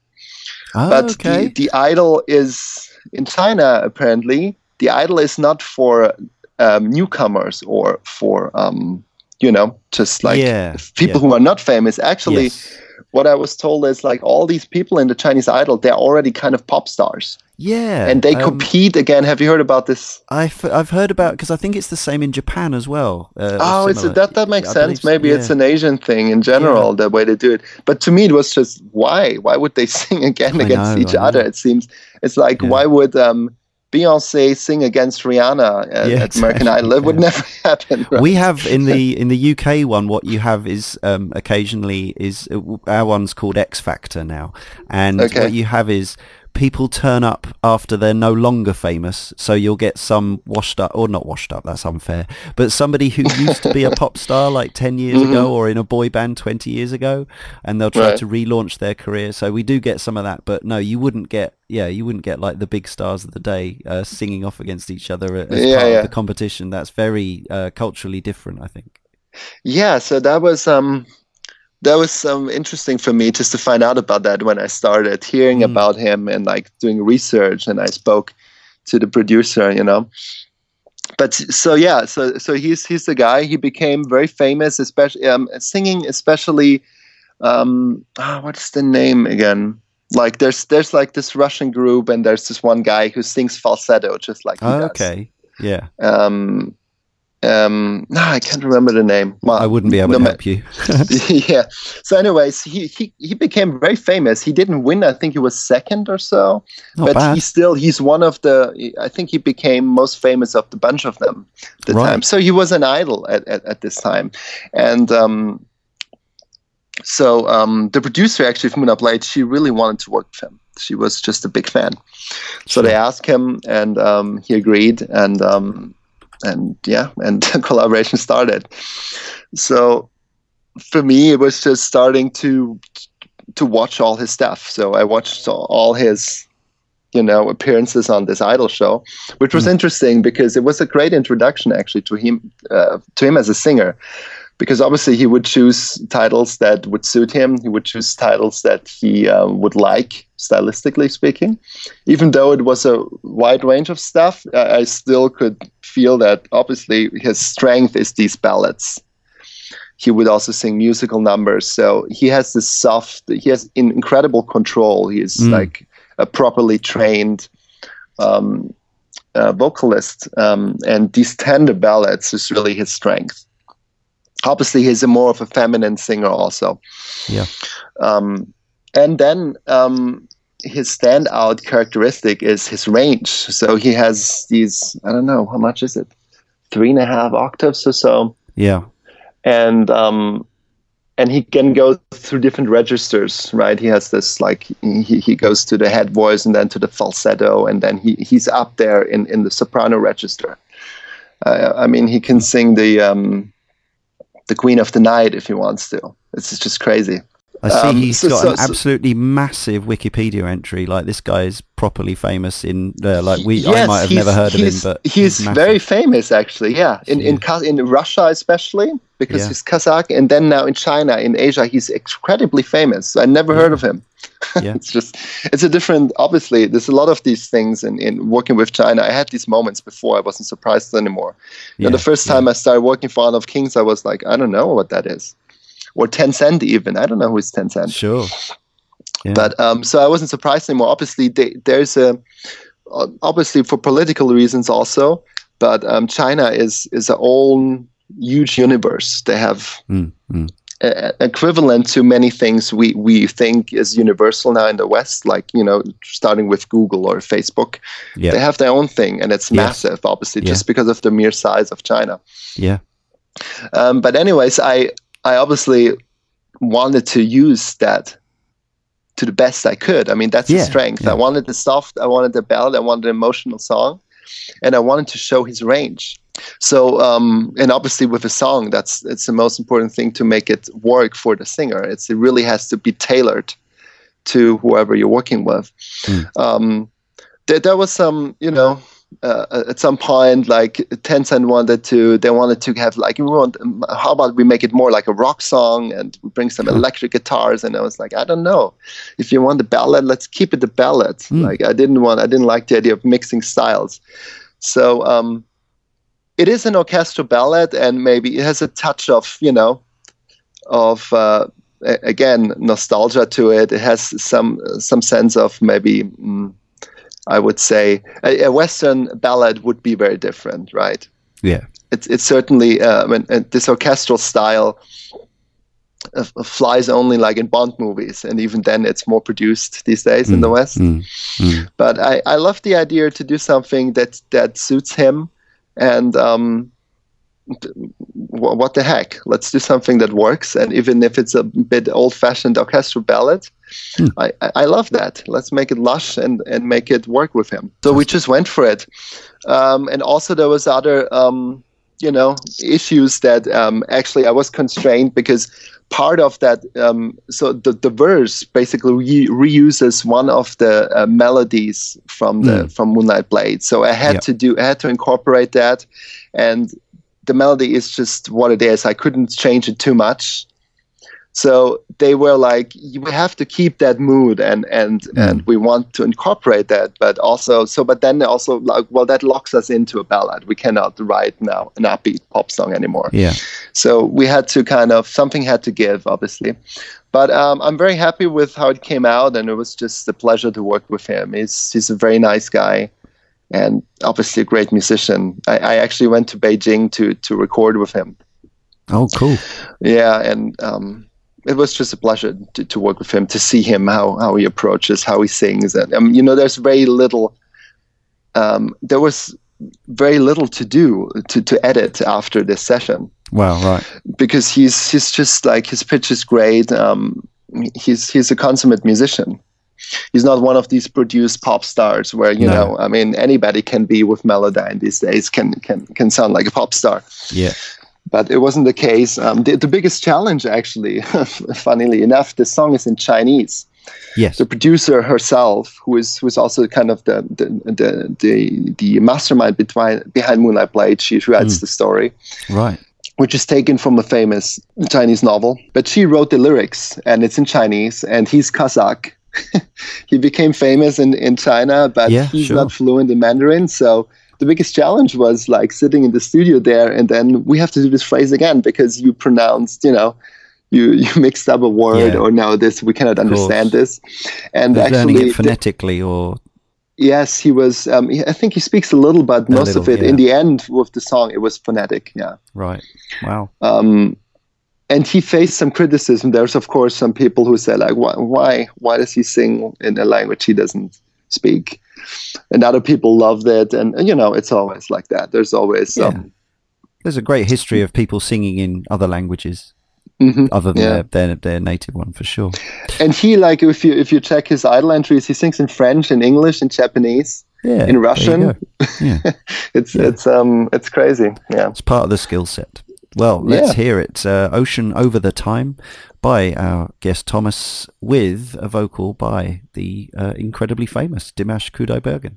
Oh, but okay. the, the idol is in China, apparently, the idol is not for um, newcomers or for, um, you know, just like yeah, people yeah. who are not famous. Actually, yes. What I was told is like all these people in the Chinese Idol, they're already kind of pop stars. Yeah, and they um, compete again. Have you heard about this? I've I've heard about because I think it's the same in Japan as well. Uh, oh, it's a, that that makes I sense. Maybe yeah. it's an Asian thing in general, the way they do it. But to me, it was just why? Why would they sing again I against know, each other? It seems it's like Yeah. why would um, Beyonce sing against Rihanna at, Yeah, at American exactly, Idol? It would yeah. never happen. right? We have in the in the UK one. What you have is um, occasionally is uh, our one's called X Factor now, and Okay. what you have is people turn up after they're no longer famous. So you'll get some washed up, or not washed up. That's unfair. But somebody who used to be a pop star like ten years ago, or in a boy band twenty years ago, and they'll try Mm-hmm. Right. to relaunch their career. So we do get some of that. But no, you wouldn't get. Yeah, you wouldn't get like the big stars of the day uh, singing off against each other as Yeah, part yeah. of the competition. That's very uh, culturally different, I think. yeah, so that was um, that was um, interesting for me just to find out about that when I started hearing Mm. about him and like doing research, and I spoke to the producer, you know. But so yeah, so so he's he's the guy. He became very famous, especially um, singing, especially. Um, ah, what's the name again? Like there's there's like this Russian group, and there's this one guy who sings falsetto, just like he Oh, does okay. Yeah. um, um, no, I can't remember the name. Well, I wouldn't be able no, to help you. yeah. So, anyways, he, he he became very famous. He didn't win. I think he was second or so. Not but bad. he still he's one of the. I think he became most famous of the bunch of them. At the right. time. So he was an idol at, at, at this time, and um, so um, the producer actually Up Late, she really wanted to work with him. She was just a big fan. So they asked him, and um, he agreed. And um, and yeah, and collaboration started. So for me, it was just starting to to watch all his stuff. So I watched all his you know appearances on this idol show which was mm. interesting because it was a great introduction actually to him uh, to him as a singer because obviously he would choose titles that would suit him he would choose titles that he um, would like stylistically speaking even though it was a wide range of stuff I, I still could feel that obviously his strength is these ballads. He would also sing musical numbers, so he has this soft. He has incredible control. He's mm. like a properly trained um, uh, vocalist, um, and these tender ballads is really his strength. Obviously, he's a more of a feminine singer, also. Yeah. Um, and then um, his standout characteristic is his range. So he has these, I don't know, how much is it? Three and a half octaves or so. Yeah. And um and he can go through different registers, right? He has this like he, he goes to the head voice and then to the falsetto and then he, he's up there in, in the soprano register. Uh, I mean, he can sing the um, the Queen of the Night if he wants to. It's just crazy. I see um, he's so, got so, an absolutely massive Wikipedia entry. Like this guy is properly famous in uh, like we. Yes, I might have never heard of him, but he's, he's very famous actually. Yeah, in yeah. in in Russia especially because yeah. he's Kazakh, and then now in China, in Asia, he's incredibly famous. I never yeah. heard of him. Yeah. it's just it's a different. Obviously, there's a lot of these things in in working with China. I had these moments before. I wasn't surprised anymore. Yeah. the first time I started working for Honor of Kings, I was like, I don't know what that is or Tencent even. I don't know who is Tencent. Sure. Yeah. But um, so I wasn't surprised anymore. Obviously, they, there's a uh, obviously for political reasons also, but um, China is is a own huge universe. They have mm, mm. A, equivalent to many things we we think is universal now in the West, like you know, starting with Google or Facebook. Yeah. They have their own thing, and it's massive, obviously, yeah. just because of the mere size of China. Yeah. Um, but anyways, I I obviously wanted to use that to the best I could. I mean, that's yeah, the strength. Yeah. I wanted the soft, I wanted the ballad, I wanted an emotional song, and I wanted to show his range. So, um, and obviously with a song, that's it's the most important thing to make it work for the singer. It's, it really has to be tailored to whoever you're working with. Mm. Um, there, there was some, you know, uh, at some point, like Tencent wanted to, they wanted to have like, we want, how about we make it more like a rock song and bring some electric guitars? And I was like, I don't know. If you want the ballad, let's keep it the ballad. Mm. Like I didn't want, I didn't like the idea of mixing styles. So um, it is an orchestral ballad, and maybe it has a touch of, you know, of uh, again nostalgia to it. It has some some sense of maybe. Mm, I would say a, a, Western ballad would be very different, right? Yeah, it's it's certainly uh, when, uh, this orchestral style uh, flies only like in Bond movies, and even then it's more produced these days mm, in the mm, West. Mm, mm. But I, I love the idea to do something that that suits him, and um, what the heck? Let's do something that works. And even if it's a bit old-fashioned orchestral ballad, hmm. I, I love that. Let's make it lush and, and make it work with him. So we just went for it. Um, and also there was other, um, you know, issues that um, actually I was constrained because part of that, um, so the, the verse basically re- reuses one of the uh, melodies from the hmm. from Moonlight Blade. So I had yep. to do, I had to incorporate that. And the melody is just what it is. I couldn't change it too much. So they were like, we have to keep that mood, and and mm. and we want to incorporate that, but also so. But then also like, well, that locks us into a ballad. We cannot write now an upbeat pop song anymore. Yeah. So we had to kind of something had to give, obviously. But um, I'm very happy with how it came out, and it was just a pleasure to work with him. He's he's a very nice guy and obviously a great musician. I, I actually went to Beijing to to record with him. Oh, cool. Yeah, and um, it was just a pleasure to, to work with him, to see him how how he approaches, how he sings, and um, you know, there's very little. Um, there was very little to do to, to edit after this session. Wow, right. Because he's he's just like his pitch is great. Um, he's he's a consummate musician. He's not one of these produced pop stars where you no. know. I mean, anybody can be with Melodyne these days. Can can can sound like a pop star. Yeah. But it wasn't the case. Um, the, the biggest challenge, actually, funnily enough, the song is in Chinese. Yes. The producer herself, who is who is also kind of the the the the, the mastermind behind behind Moonlight Blade, she writes mm. the story. Right which is taken from a famous Chinese novel. But she wrote the lyrics, and it's in Chinese, and he's Kazakh. he became famous in, in China, but yeah, he's sure. not fluent in Mandarin. So the biggest challenge was like sitting in the studio there, and then we have to do this phrase again because you pronounced, you know, you you mixed up a word yeah. or no, this we cannot understand this. And actually, learning it phonetically or Yes, he was. Um, I think he speaks a little, but most little, of it, yeah. in the end, with the song, it was phonetic. Yeah. Right. Wow. Um, and he faced some criticism. There's, of course, some people who say, like, why, why, why does he sing in a language he doesn't speak? And other people loved it, and, and you know, it's always like that. There's always. Um, There's a great history of people singing in other languages. Mm-hmm. other than yeah. their, their, their native one for sure. And he like if you if you check his idol entries, he sings in French, in English, in Japanese, yeah, in Russian. Yeah, it's yeah. it's um it's crazy. Yeah, it's part of the skill set. Well, let's yeah. hear it. Uh, Ocean Over the Time by our guest Thomas with a vocal by the uh, incredibly famous Dimash Kudaibergen.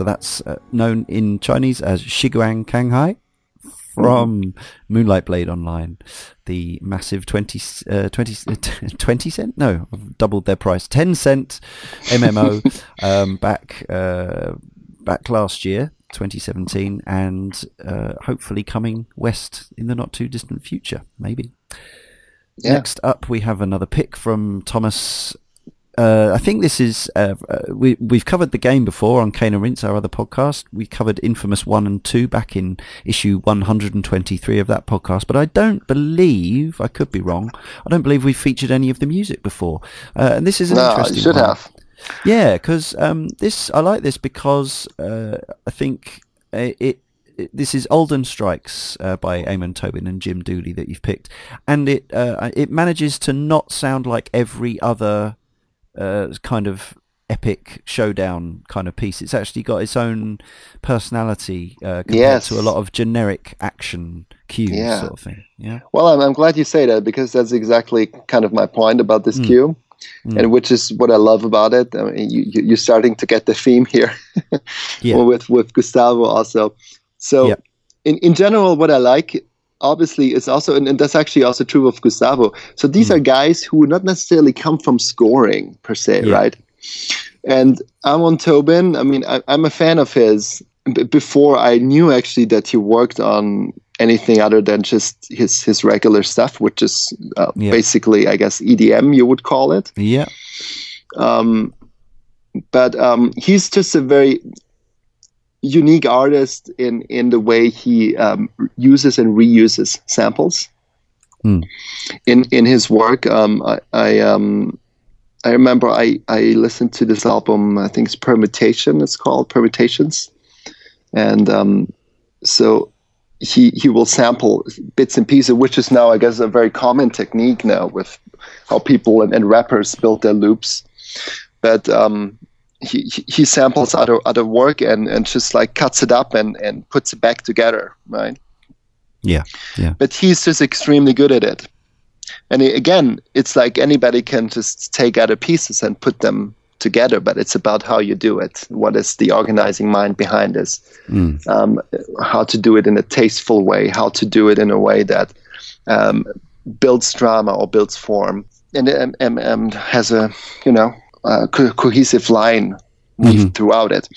So that's uh, known in Chinese as Shiguang Canghai from Moonlight Blade Online, the massive 20, uh, 20, 20 cent? No, I've doubled their price. 10 cent MMO um, back, uh, back last year, 2017, and uh, hopefully coming west in the not too distant future, maybe. Yeah. Next up, we have another pick from Thomas uh, I think this is uh, uh, we we've covered the game before on Cane and Rinse, our other podcast. We covered Infamous One and Two back in issue 123 of that podcast, but I don't believe I could be wrong. I don't believe we've featured any of the music before, uh, and this is an no, interesting. you should one. have. Yeah, because um, this I like this because uh, I think it, it this is Alden Strikes uh, by Amon Tobin and Jim Dooley that you've picked, and it uh, it manages to not sound like every other uh, kind of epic showdown kind of piece. It's actually got its own personality uh, compared yes. to a lot of generic action cues, yeah. sort of thing. Yeah. Well, I'm, I'm glad you say that because that's exactly kind of my point about this mm. cue. Mm. And which is what I love about it. I mean, you, you're starting to get the theme here yeah. with with Gustavo also. So, yeah. in in general, what I like obviously is also and, and, that's actually also true of Gustavo. So these mm. are guys who not necessarily come from scoring per se, yeah. right? And Amon Tobin, I mean, I, am a fan of his. B- before I knew actually that he worked on anything other than just his his regular stuff, which is uh, yeah. basically, I guess, EDM you would call it. Yeah. Um, but um, he's just a very unique artist in in the way he um, uses and reuses samples mm. in in his work. Um, I I, um, I remember I I listened to this album. I think it's Permutation. It's called Permutations, and um, so he he will sample bits and pieces, which is now I guess a very common technique now with how people and, and rappers build their loops. But um, he he samples other other work and and just like cuts it up and and puts it back together, right? Yeah, yeah. But he's just extremely good at it. And again, it's like anybody can just take other pieces and put them together, but it's about how you do it. What is the organizing mind behind this? Mm. Um, how to do it in a tasteful way, how to do it in a way that um, builds drama or builds form, and, and, and has a you know uh, co- cohesive line mm-hmm. throughout it.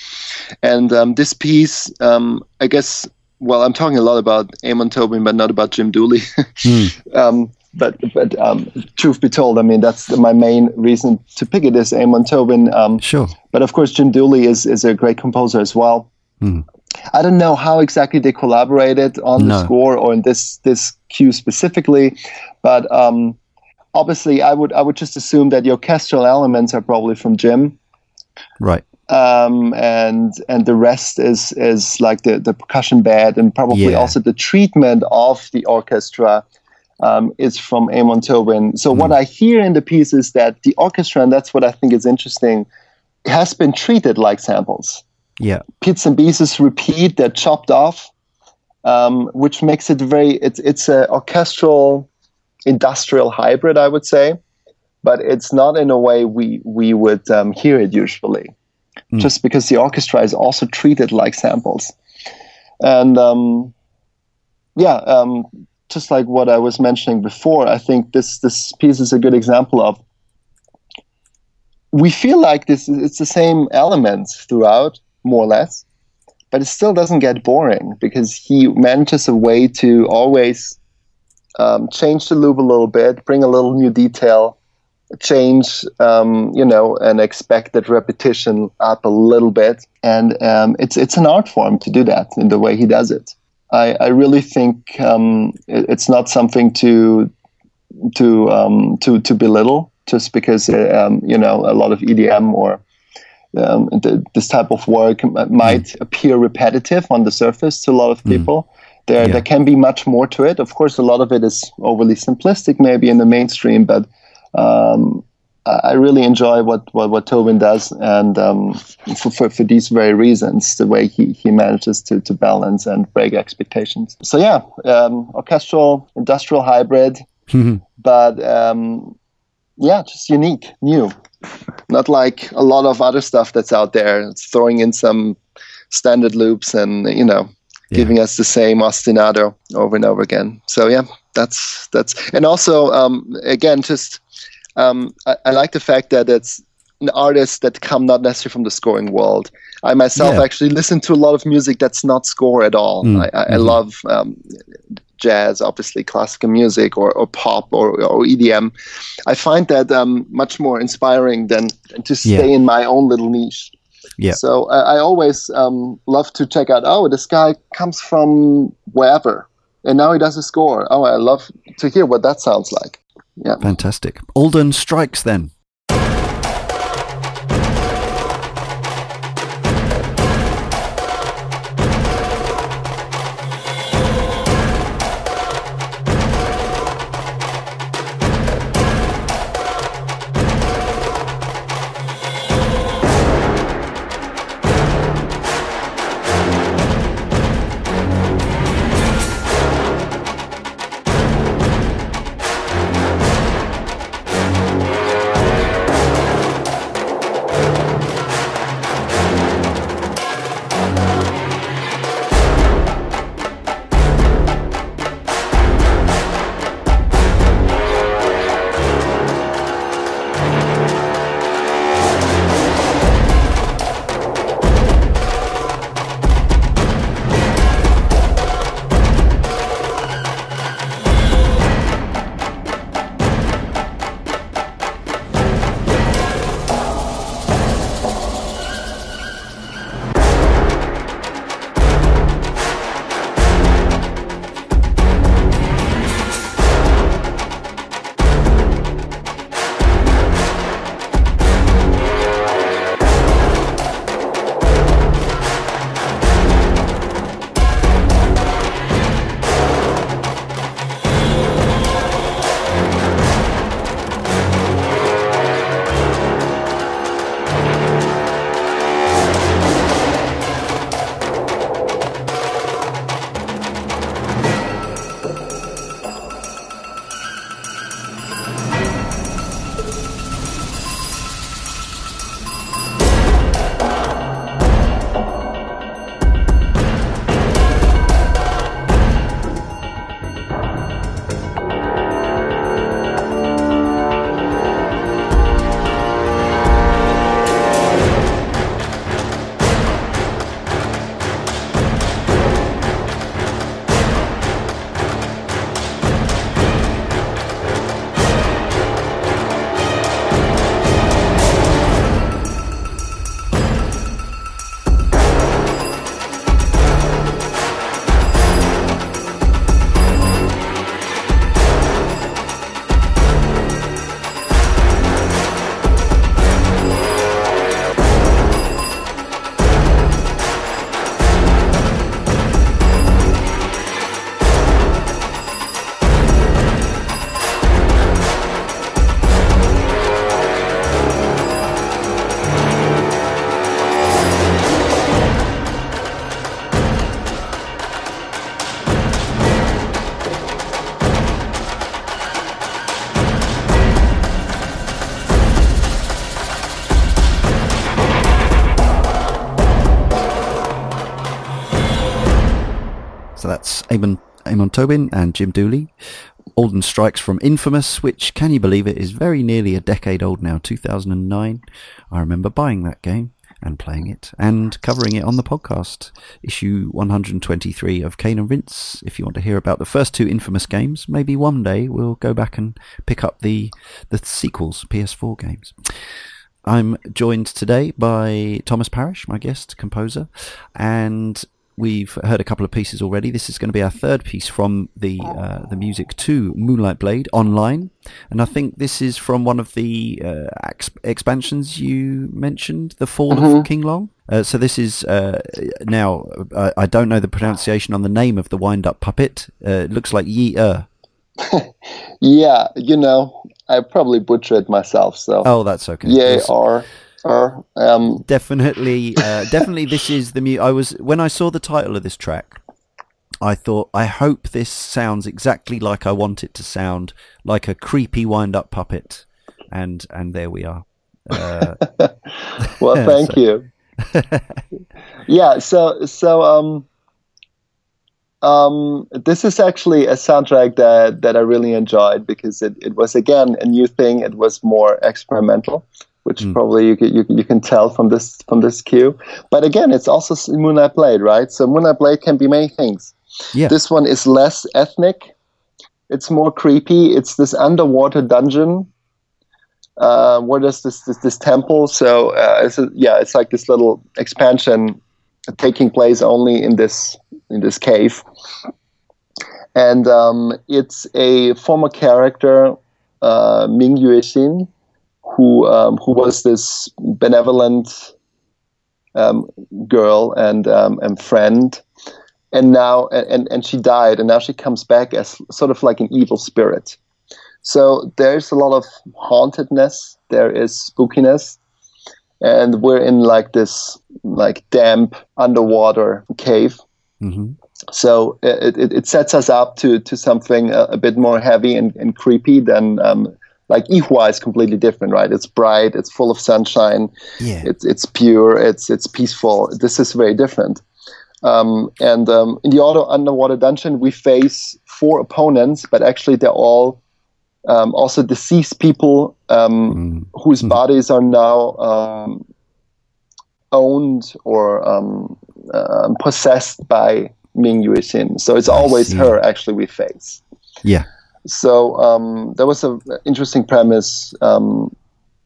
And um, this piece, um, I guess, well, I'm talking a lot about Amon Tobin, but not about Jim Dooley. mm. um, but but um, truth be told, I mean that's my main reason to pick it is Amon Tobin. Um, sure. But of course, Jim Dooley is is a great composer as well. Mm. I don't know how exactly they collaborated on no. the score or in this this cue specifically, but um, obviously I would I would just assume that the orchestral elements are probably from Jim. Right. Um, and and the rest is is like the, the percussion bed and probably yeah. also the treatment of the orchestra um, is from Amon Tobin. So mm. what I hear in the piece is that the orchestra, and that's what I think is interesting, has been treated like samples. Yeah, bits and pieces repeat, they're chopped off, um, which makes it very. It's it's an orchestral industrial hybrid, I would say, but it's not in a way we we would um, hear it usually, mm. just because the orchestra is also treated like samples, and um, yeah, um, just like what I was mentioning before, I think this this piece is a good example of. We feel like this it's the same elements throughout, more or less, but it still doesn't get boring because he manages a way to always um, change the loop a little bit, bring a little new detail, change, um, you know, an expected repetition up a little bit, and um, it's it's an art form to do that in the way he does it. I, I really think um, it, it's not something to to um, to to belittle just because uh, um, you know a lot of EDM or um, the, this type of work might mm. appear repetitive on the surface to a lot of mm. people. Mm. There, yeah. there can be much more to it. Of course, a lot of it is overly simplistic, maybe in the mainstream, but um, I really enjoy what, what, what Tobin does, and um, for, for, for, these very reasons, the way he, he manages to, to balance and break expectations. So, yeah, um, orchestral, industrial hybrid, but um, yeah, just unique, new. Not like a lot of other stuff that's out there. It's throwing in some standard loops and, you know, yeah. giving us the same ostinato over and over again. So, yeah, that's, that's, and also, um, again, just, um, I, I, like the fact that it's an artist that come not necessarily from the scoring world. I myself yeah. actually listen to a lot of music that's not score at all. Mm. I, I, mm-hmm. I, love um, jazz, obviously classical music or, or pop or, or EDM. I find that um, much more inspiring than, than to stay yeah. in my own little niche. Yeah. So uh, I always um, love to check out. Oh, this guy comes from wherever, and now he does a score. Oh, I love to hear what that sounds like. Yeah. Fantastic. Alden strikes then. Amon, Amon Tobin and Jim Dooley. Alden Strikes from Infamous, which, can you believe it, is very nearly a decade old now, 2009. I remember buying that game and playing it and covering it on the podcast, issue 123 of Cane and Rinse. If you want to hear about the first two infamous games, maybe one day we'll go back and pick up the the sequels, PS4 games. I'm joined today by Thomas Parisch, my guest composer, and we've heard a couple of pieces already. This is going to be our third piece from the uh, the music to Moonlight Blade online, and I think this is from one of the uh, ex- expansions you mentioned, the Fall mm-hmm. of Qinglong. Uh, so this is uh, now I don't know the pronunciation on the name of the wind up puppet. Uh, it looks like Yi Er. yeah, you know, I probably butchered myself. So oh, that's okay. Yeah, or um, definitely, uh, definitely, this is the mu- I was when I saw the title of this track. I thought, I hope this sounds exactly like I want it to sound, like a creepy wind-up puppet, and and there we are. Uh, well, thank you. yeah, so so um, um, this is actually a soundtrack that, that I really enjoyed because it, it was again a new thing. It was more experimental, which mm. probably you, you you can tell from this from this cue. But again, it's also Moonlight Blade, right? So Moonlight Blade can be many things. Yeah. This one is less ethnic. It's more creepy. It's this underwater dungeon. Uh, what is this, this this temple? So uh, it's a, yeah, it's like this little expansion taking place only in this in this cave. And um, it's a former character, uh, Ming Yuexin, who um, who was this benevolent um, girl and um, and friend, and now and and she died, and now she comes back as sort of like an evil spirit. So there's a lot of hauntedness. There is spookiness, and we're in like this like damp underwater cave Mm-hmm. So it, it, it, sets us up to, to something a, a bit more heavy and, and creepy than um, like Ihua is completely different, right? It's bright, it's full of sunshine, yeah. it's it's pure, it's it's peaceful. This is very different. Um, and um, in the auto underwater dungeon, we face four opponents, but actually they're all um, also deceased people um, mm. whose mm. bodies are now um, owned or um, uh, possessed by Ming Yuexin. So it's always her actually we face. Yeah. So um, that was an interesting premise. Um,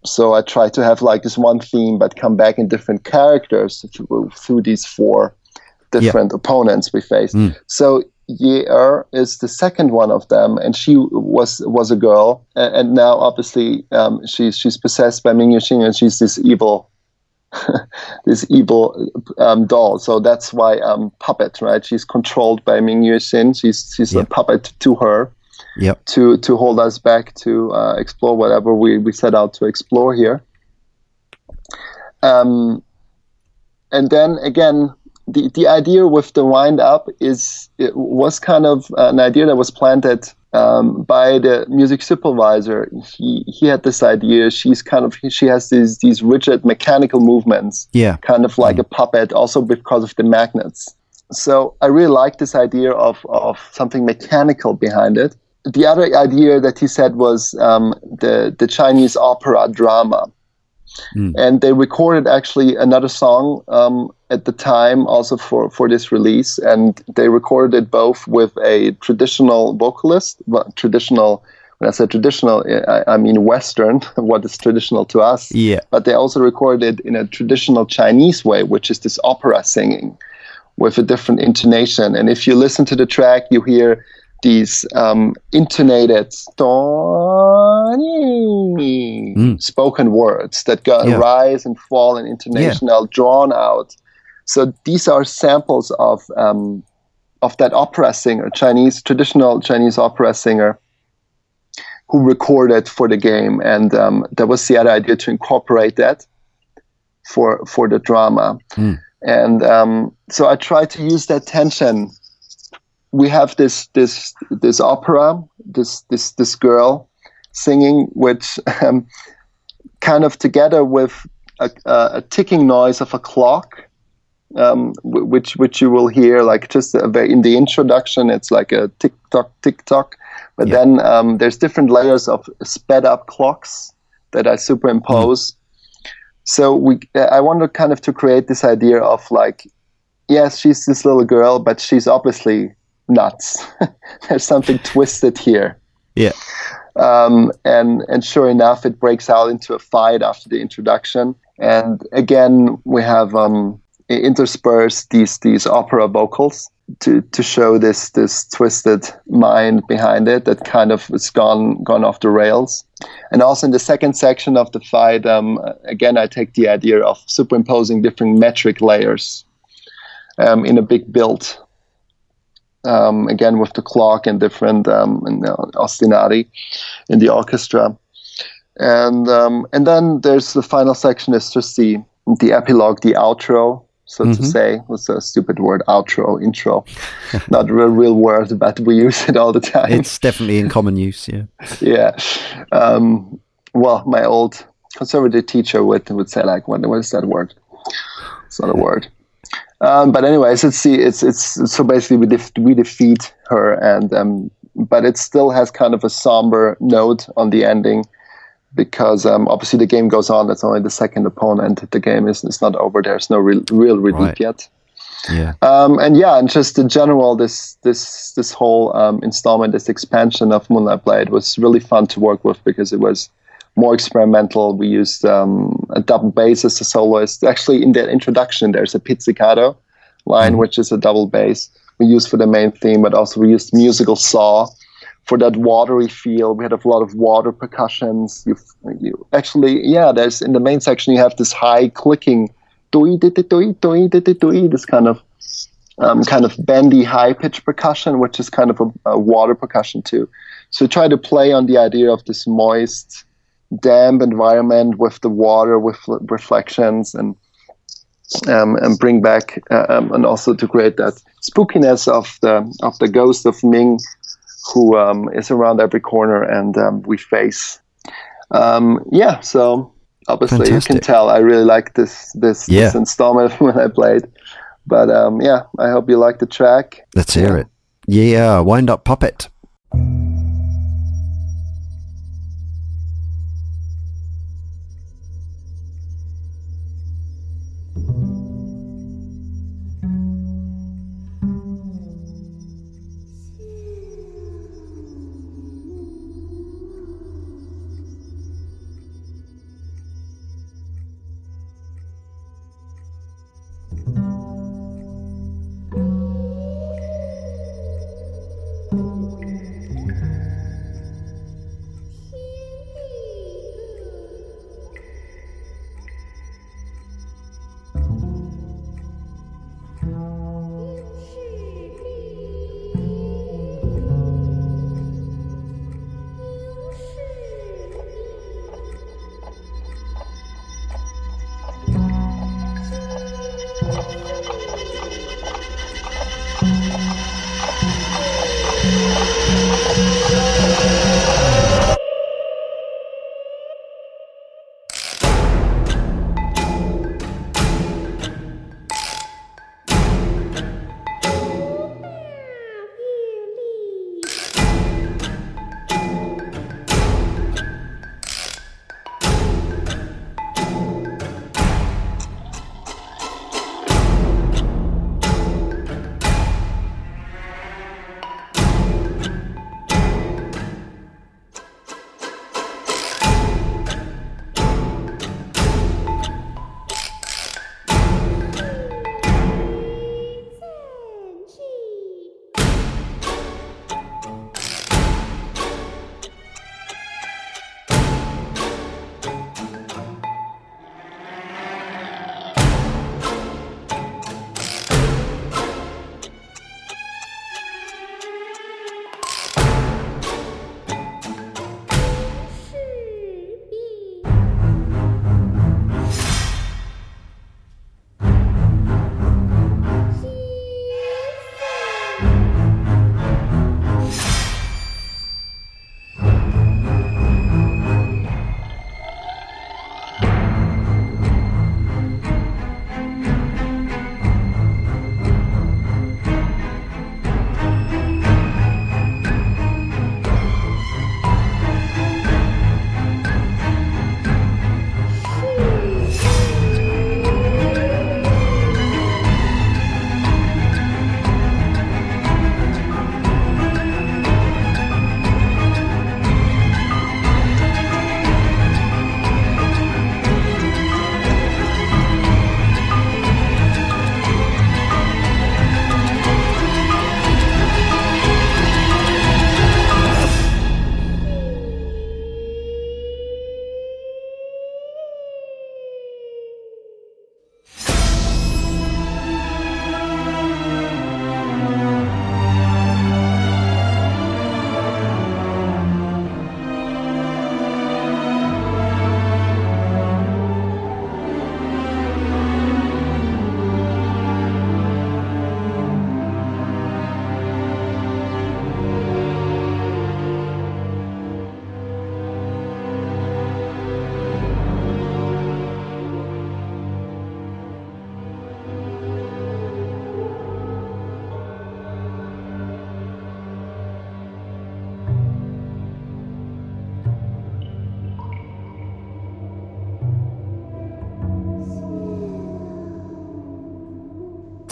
so I tried to have like this one theme, but come back in different characters through, through these four different yeah. opponents we face. Mm. So Ye-er is the second one of them, and she was was a girl, and, and now obviously um, she's she's possessed by Ming Yuexin, and she's this evil this evil um, doll. So that's why um, puppet, right? She's controlled by Ming Yuexin. She's she's yep. a puppet to her. Yep. To to hold us back to uh, explore whatever we, we set out to explore here. Um, and then again, the the idea with the wind up is it was kind of an idea that was planted um, by the music supervisor. He he had this idea. She's kind of she has these these rigid mechanical movements. Yeah, kind of like mm. a puppet. Also because of the magnets. So I really like this idea of of something mechanical behind it. The other idea that he said was um, the the Chinese opera drama. Mm. And they recorded actually another song um, at the time also for, for this release. And they recorded it both with a traditional vocalist, traditional, when I say traditional, I, I, mean Western, what is traditional to us. Yeah. But they also recorded in a traditional Chinese way, which is this opera singing with a different intonation. And if you listen to the track, you hear these um, intonated mm. spoken words that go yeah. rise and fall in intonation yeah. drawn out. So these are samples of um, of that opera singer, Chinese traditional Chinese opera singer, who recorded for the game, and um, that was the other idea to incorporate that for for the drama. Mm. And um, so I tried to use that tension we have this this this opera, this this this girl singing, which um, kind of together with a, a, ticking noise of a clock, um, which which you will hear like just in the introduction. It's like a tick tock tick tock, but yeah. then um, there's different layers of sped up clocks that I superimpose. Mm. so we I wanted kind of to create this idea of like, yes, she's this little girl, but she's obviously nuts. There's something twisted here. Yeah. Um, and and sure enough, it breaks out into a fight after the introduction. And again, we have um, interspersed these these opera vocals to to show this this twisted mind behind it that kind of has gone gone off the rails. And also in the second section of the fight, um, again, I take the idea of superimposing different metric layers um, in a big build. Um, again, with the clock and different um, and, uh, ostinati in the orchestra, and um, and then there's the final section is just the the epilogue, the outro, so mm-hmm. to say. was a stupid word, outro, intro. Not a real, real word, but we use it all the time. It's definitely in common use, yeah. yeah. Um, well, my old conservative teacher would, would say, like, what, what is that word? It's not a word. Um, but anyways, it's it's it's so basically we def- we defeat her, and um, but it still has kind of a somber note on the ending because um, obviously the game goes on. That's only the second opponent. The game is, is not over. There's no real, real relief right. yet. Yeah. Um, and yeah, and just in general, this this this whole um, installment, this expansion of Moonlight Blade was really fun to work with because it was more experimental. We used um, a double bass as a soloist. Actually, in the introduction, there's a pizzicato line, mm. which is a double bass we used for the main theme, but also we used musical saw for that watery feel. We had a lot of water percussions. You, you actually, yeah, there's in the main section you have this high clicking, this kind of um, kind of bendy high pitch percussion, which is kind of a, a, water percussion too. So try to play on the idea of this moist, damp environment with the water, with reflections and. Um, and bring back um, and also to create that spookiness of the of the ghost of Ming who um, is around every corner and um, we face. Um, yeah, so obviously Fantastic. you can tell I really like this this, yeah. this installment when I played. But um, yeah, I hope you like the track. Let's hear it. Yeah, wind up puppet.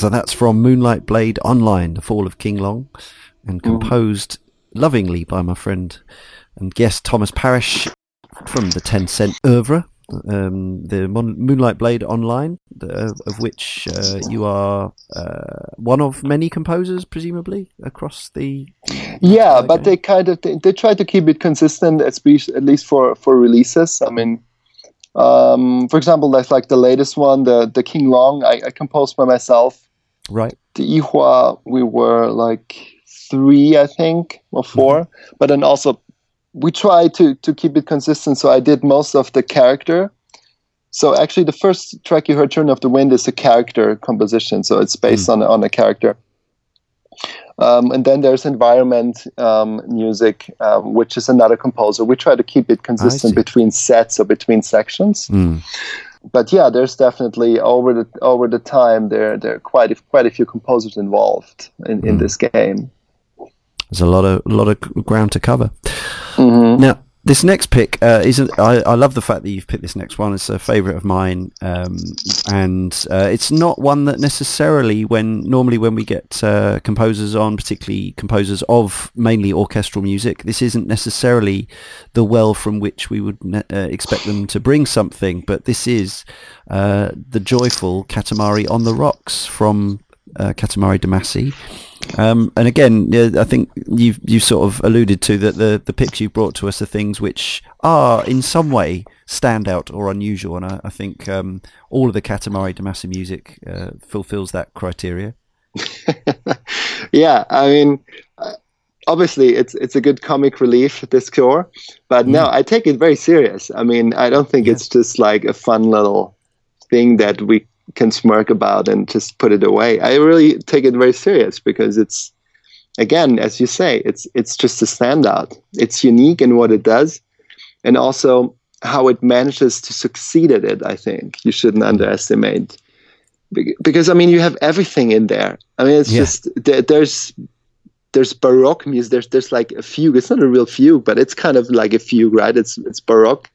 So that's from Moonlight Blade Online, The Fall of Qinglong, and mm. composed mm. lovingly by my friend and guest Thomas Parisch from the Tencent Oeuvre, um, the Mon- Moonlight Blade Online, the, of which uh, you are uh, one of many composers, presumably across the. Yeah, but they kind of they, they, try to keep it consistent, at least for for releases. I mean, um, for example, that's like the latest one, the the Qinglong. I, I composed by myself. Right. The Ihua, we were like three, I think, or 4 mm-hmm. But then also we try to to keep it consistent. So I did most of the character. So actually, the first track you heard, "Turn of the Wind," is a character composition. So it's based mm. on on a character. Um, and then there's environment um, music, um, which is another composer. We try to keep it consistent between sets or between sections. Mm. But yeah, there's definitely over the over the time there there are quite a, quite a few composers involved in, mm. in this game. There's a lot of a lot of ground to cover. Mm-hmm. Now, this next pick uh, isn't. I, I, love the fact that you've picked this next one. It's a favourite of mine, um, and uh, it's not one that necessarily when normally when we get uh, composers on, particularly composers of mainly orchestral music, this isn't necessarily the well from which we would ne- uh, expect them to bring something. But this is uh, the joyful Katamari on the Rocks from uh, Katamari Damacy. Um, and again, I think you've you sort of alluded to that the the picks you brought to us are things which are in some way standout or unusual, and I, I think um, all of the Katamari Damacy music uh, fulfills that criteria. yeah, I mean, uh, obviously it's it's a good comic relief this score, but mm. no, I take it very serious. I mean, I don't think yeah. it's just like a fun little thing that we can smirk about and just put it away. I really take it very serious because it's again, as you say, it's it's just a standout. It's unique in what it does, and also how it manages to succeed at it. I think you shouldn't underestimate because I mean you have everything in there. I mean it's yeah. just there, there's there's baroque music. There's there's like a fugue. It's not a real fugue, but it's kind of like a fugue, right? It's it's baroque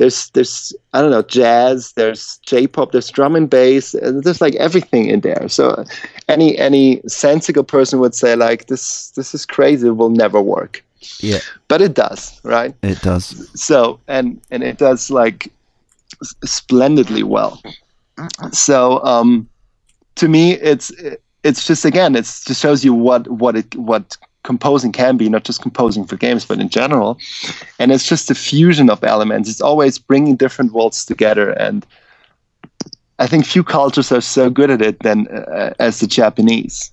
there's there's I don't know jazz, there's J-pop, there's drum and bass, and there's like everything in there. So any any sensible person would say like this this is crazy, it will never work. Yeah, but it does, right? It does. So and and it does like splendidly well. So um, to me, it's it's just again, it just shows you what what it what composing can be, not just composing for games, but in general. And it's just a fusion of elements. It's always bringing different worlds together. And I think few cultures are so good at it than uh, as the Japanese.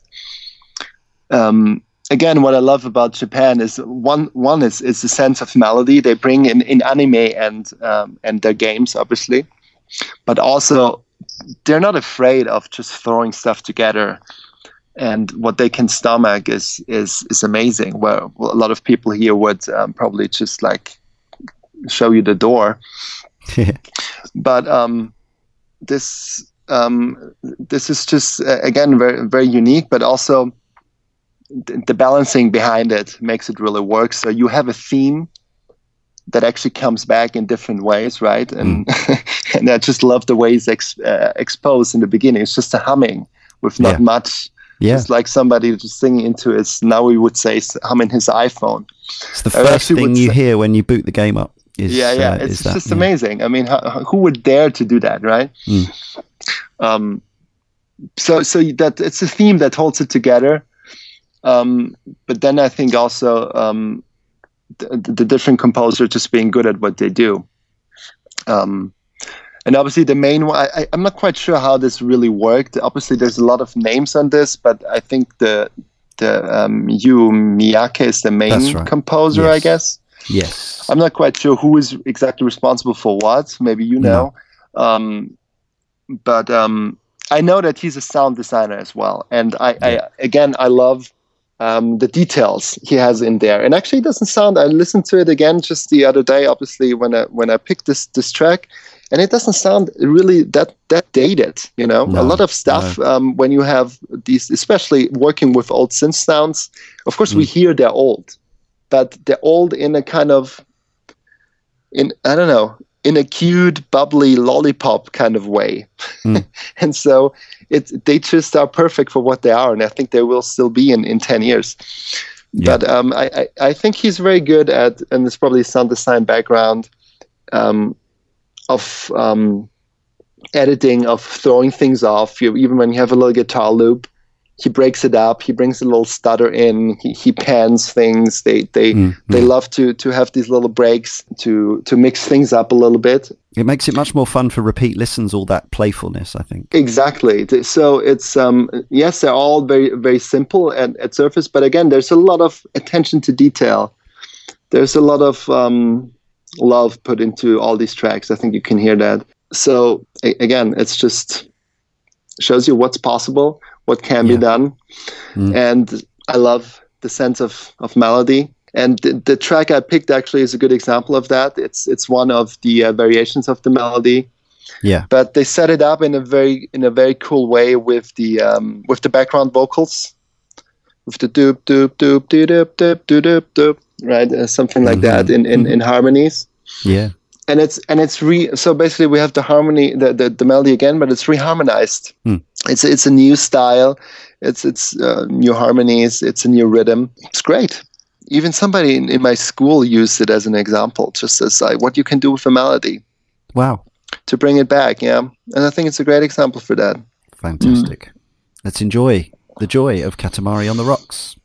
Um, again, what I love about Japan is one one is is the sense of melody they bring in in anime and um, and their games, obviously, but also they're not afraid of just throwing stuff together and what they can stomach is is is amazing. Where a lot of people here would um, probably just like show you the door. but um, this um, this is just uh, again very very unique, but also th- the balancing behind it makes it really work. So you have a theme that actually comes back in different ways, right? And mm. and I just love the way it's ex- uh, exposed in the beginning. It's just a humming with not yeah. much yeah. It's like somebody just singing into his, now we would say, humming his iPhone. It's the first thing you say, hear when you boot the game up. Is, yeah, yeah. Uh, it's just that, amazing. I mean, how, who would dare to do that, right? Mm. Um, so, so that it's a theme that holds it together. Um, but then I think also um, the, the, different composers just being good at what they do. Um, and obviously the main one I, am not quite sure how this really worked obviously there's a lot of names on this but i think the the um, Yuu Miyake is the main right. composer yes. i guess yes i'm not quite sure who is exactly responsible for what maybe you know no. um, but um, i know that he's a sound designer as well and i, yeah. I again i love um, the details he has in there. And actually, it doesn't sound. I listened to it again just the other day. Obviously, when I when I picked this this track, and it doesn't sound really that that dated you know no, a lot of stuff no. um, when you have these especially working with old synth sounds of course mm. we hear they're old but they're old in a kind of in i don't know in a cute, bubbly lollipop kind of way. Mm. and so it they just are perfect for what they are, and I think they will still be in, in ten years. Yeah. But um, I, I, I think he's very good at, and it's probably sound design background, um, of um, editing, of throwing things off. You, even when you have a little guitar loop, he breaks it up. He brings a little stutter in. He, he pans things. They they mm, they love to to have these little breaks to to mix things up a little bit. It makes it much more fun for repeat listens. All that playfulness, I think. Exactly. So it's um yes, they're all very very simple at, at surface, but again, there's a lot of attention to detail. There's a lot of um, love put into all these tracks. I think you can hear that. So a- again, it's just shows you what's possible what can yeah. be done. Mm. And I love the sense of, of melody. And the, the, track I picked actually is a good example of that. It's it's one of the uh, variations of the melody. Yeah. But they set it up in a very in a very cool way with the um, with the background vocals, with the doop doop doop doop doop doop doop doop, doop right, uh, something like mm-hmm. that in, in, in harmonies. Yeah. And it's and it's re so basically we have the harmony the the, the melody again but it's reharmonized. Mm. it's it's a new style. It's it's uh, new harmonies. It's a new rhythm. It's great. Even somebody in, in my school used it as an example just as like what you can do with a melody. Wow. To bring it back yeah. And i think it's a great example for that. Fantastic. Mm. let's enjoy the joy of katamari on the rocks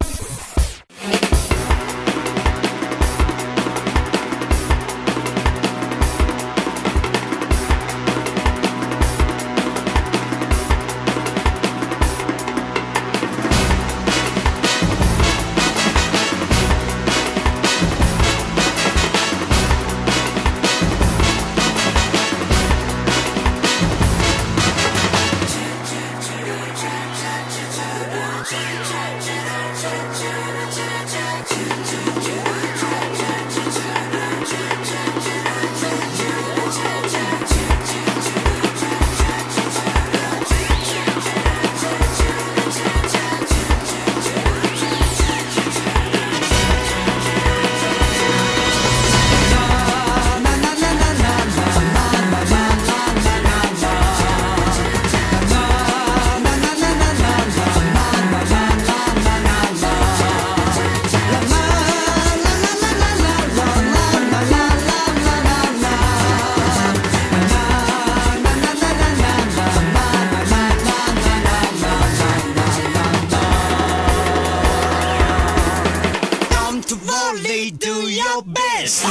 do your best.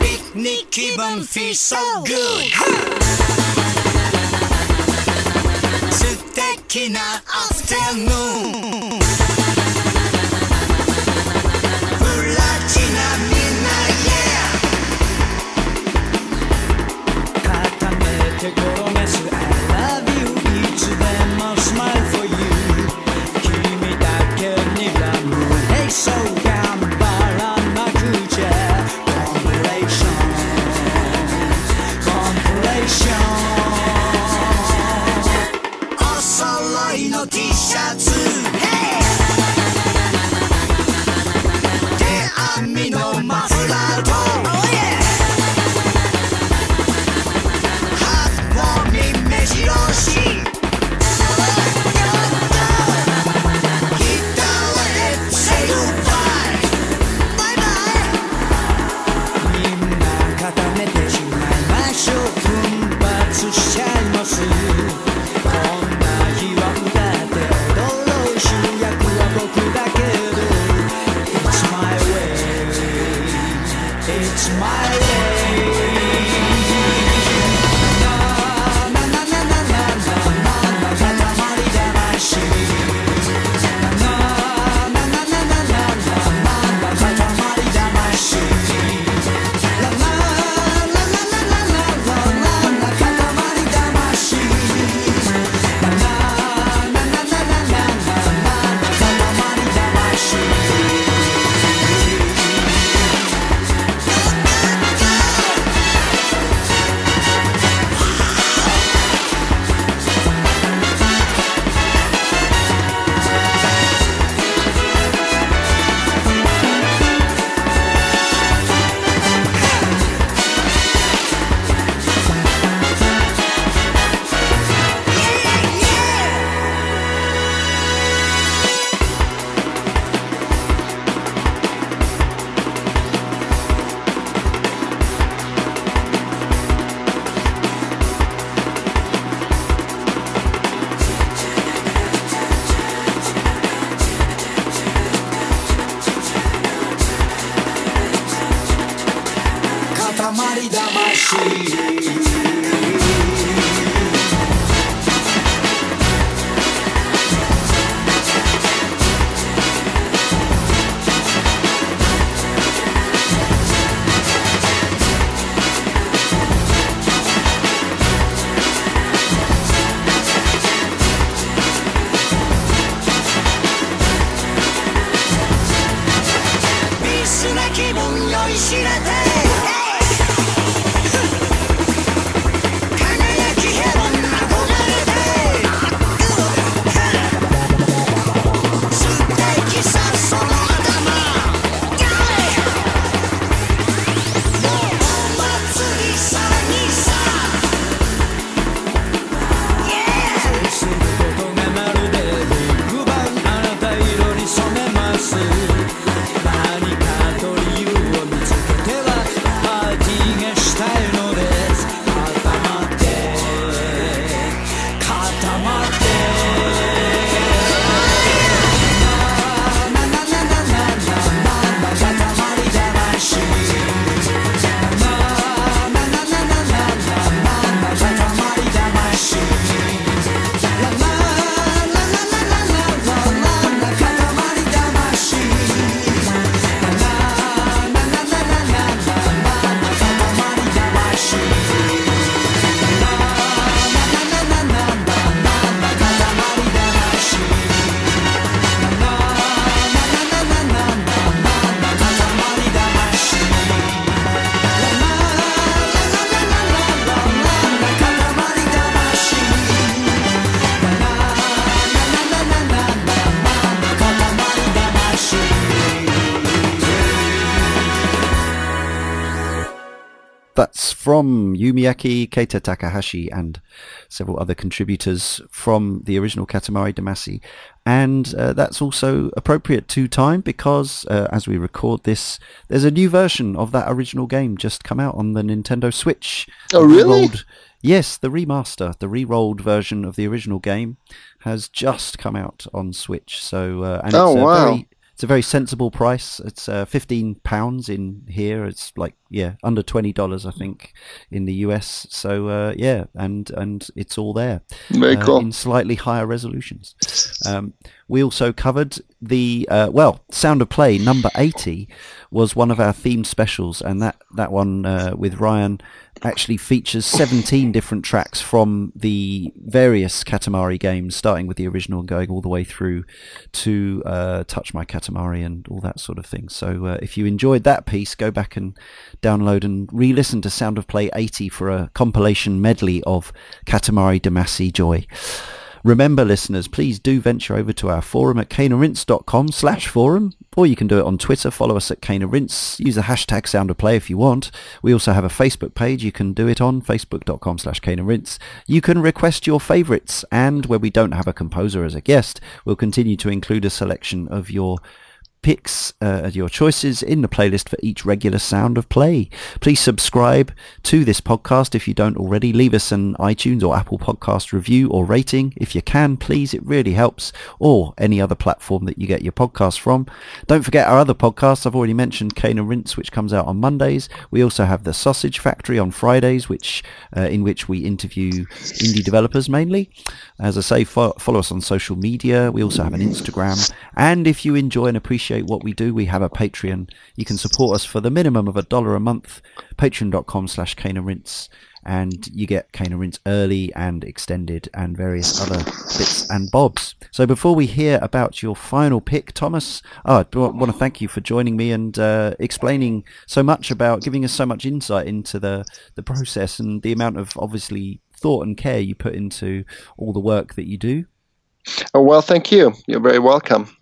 Picnic, keep them feel so good. Huh. きなアフタヌーンプラチナみんなイエー固めて from Yuu Miyake, Keita Takahashi, and several other contributors from the original Katamari Damacy. And uh, that's also appropriate to time because, uh, as we record this, there's a new version of that original game just come out on the Nintendo Switch. Oh, really? yes, the remaster, the re-rolled version of the original game has just come out on Switch. So, uh, and oh, it's wow. very it's a very sensible price. It's uh, fifteen pounds in here. It's like yeah, under twenty dollars I think in the US. So uh, yeah, and and it's all there. Very uh, cool. In slightly higher resolutions. Um, we also covered the uh, well, Sound of Play number eighty was one of our themed specials, and that that one uh, with Ryan actually features 17 different tracks from the various Katamari games, starting with the original and going all the way through to uh, Touch My Katamari and all that sort of thing. So uh, if you enjoyed that piece, go back and download and re-listen to Sound of Play 80 for a compilation medley of Katamari Damacy Joy. Remember, listeners, please do venture over to our forum at caneandrinse.com slash forum, or you can do it on Twitter. Follow us at caneandrinse. Use the hashtag sound of play if you want. We also have a Facebook page. You can do it on facebook.com slash caneandrinse. You can request your favourites, and where we don't have a composer as a guest, we'll continue to include a selection of your picks uh, your choices in the playlist for each regular sound of play. Please subscribe to this podcast if you don't already. Leave us an iTunes or Apple Podcast review or rating if you can, please. It really helps. Or any other platform that you get your podcast from. Don't forget our other podcasts. I've already mentioned Cane and Rinse, which comes out on Mondays. We also have the Sausage Factory on Fridays, which uh, in which we interview indie developers mainly. As I say, fo- follow us on social media. We also have an Instagram. And if you enjoy and appreciate appreciate what we do, we have a Patreon. You can support us for the minimum of a dollar a month. Patreon.com slash Cane and Rinse. And you get Cane and Rinse early and extended and various other bits and bobs. So before we hear about your final pick, Thomas, oh, I want to thank you for joining me and uh, explaining so much about, giving us so much insight into the, the process and the amount of obviously thought and care you put into all the work that you do. Oh, well, thank you. You're very welcome.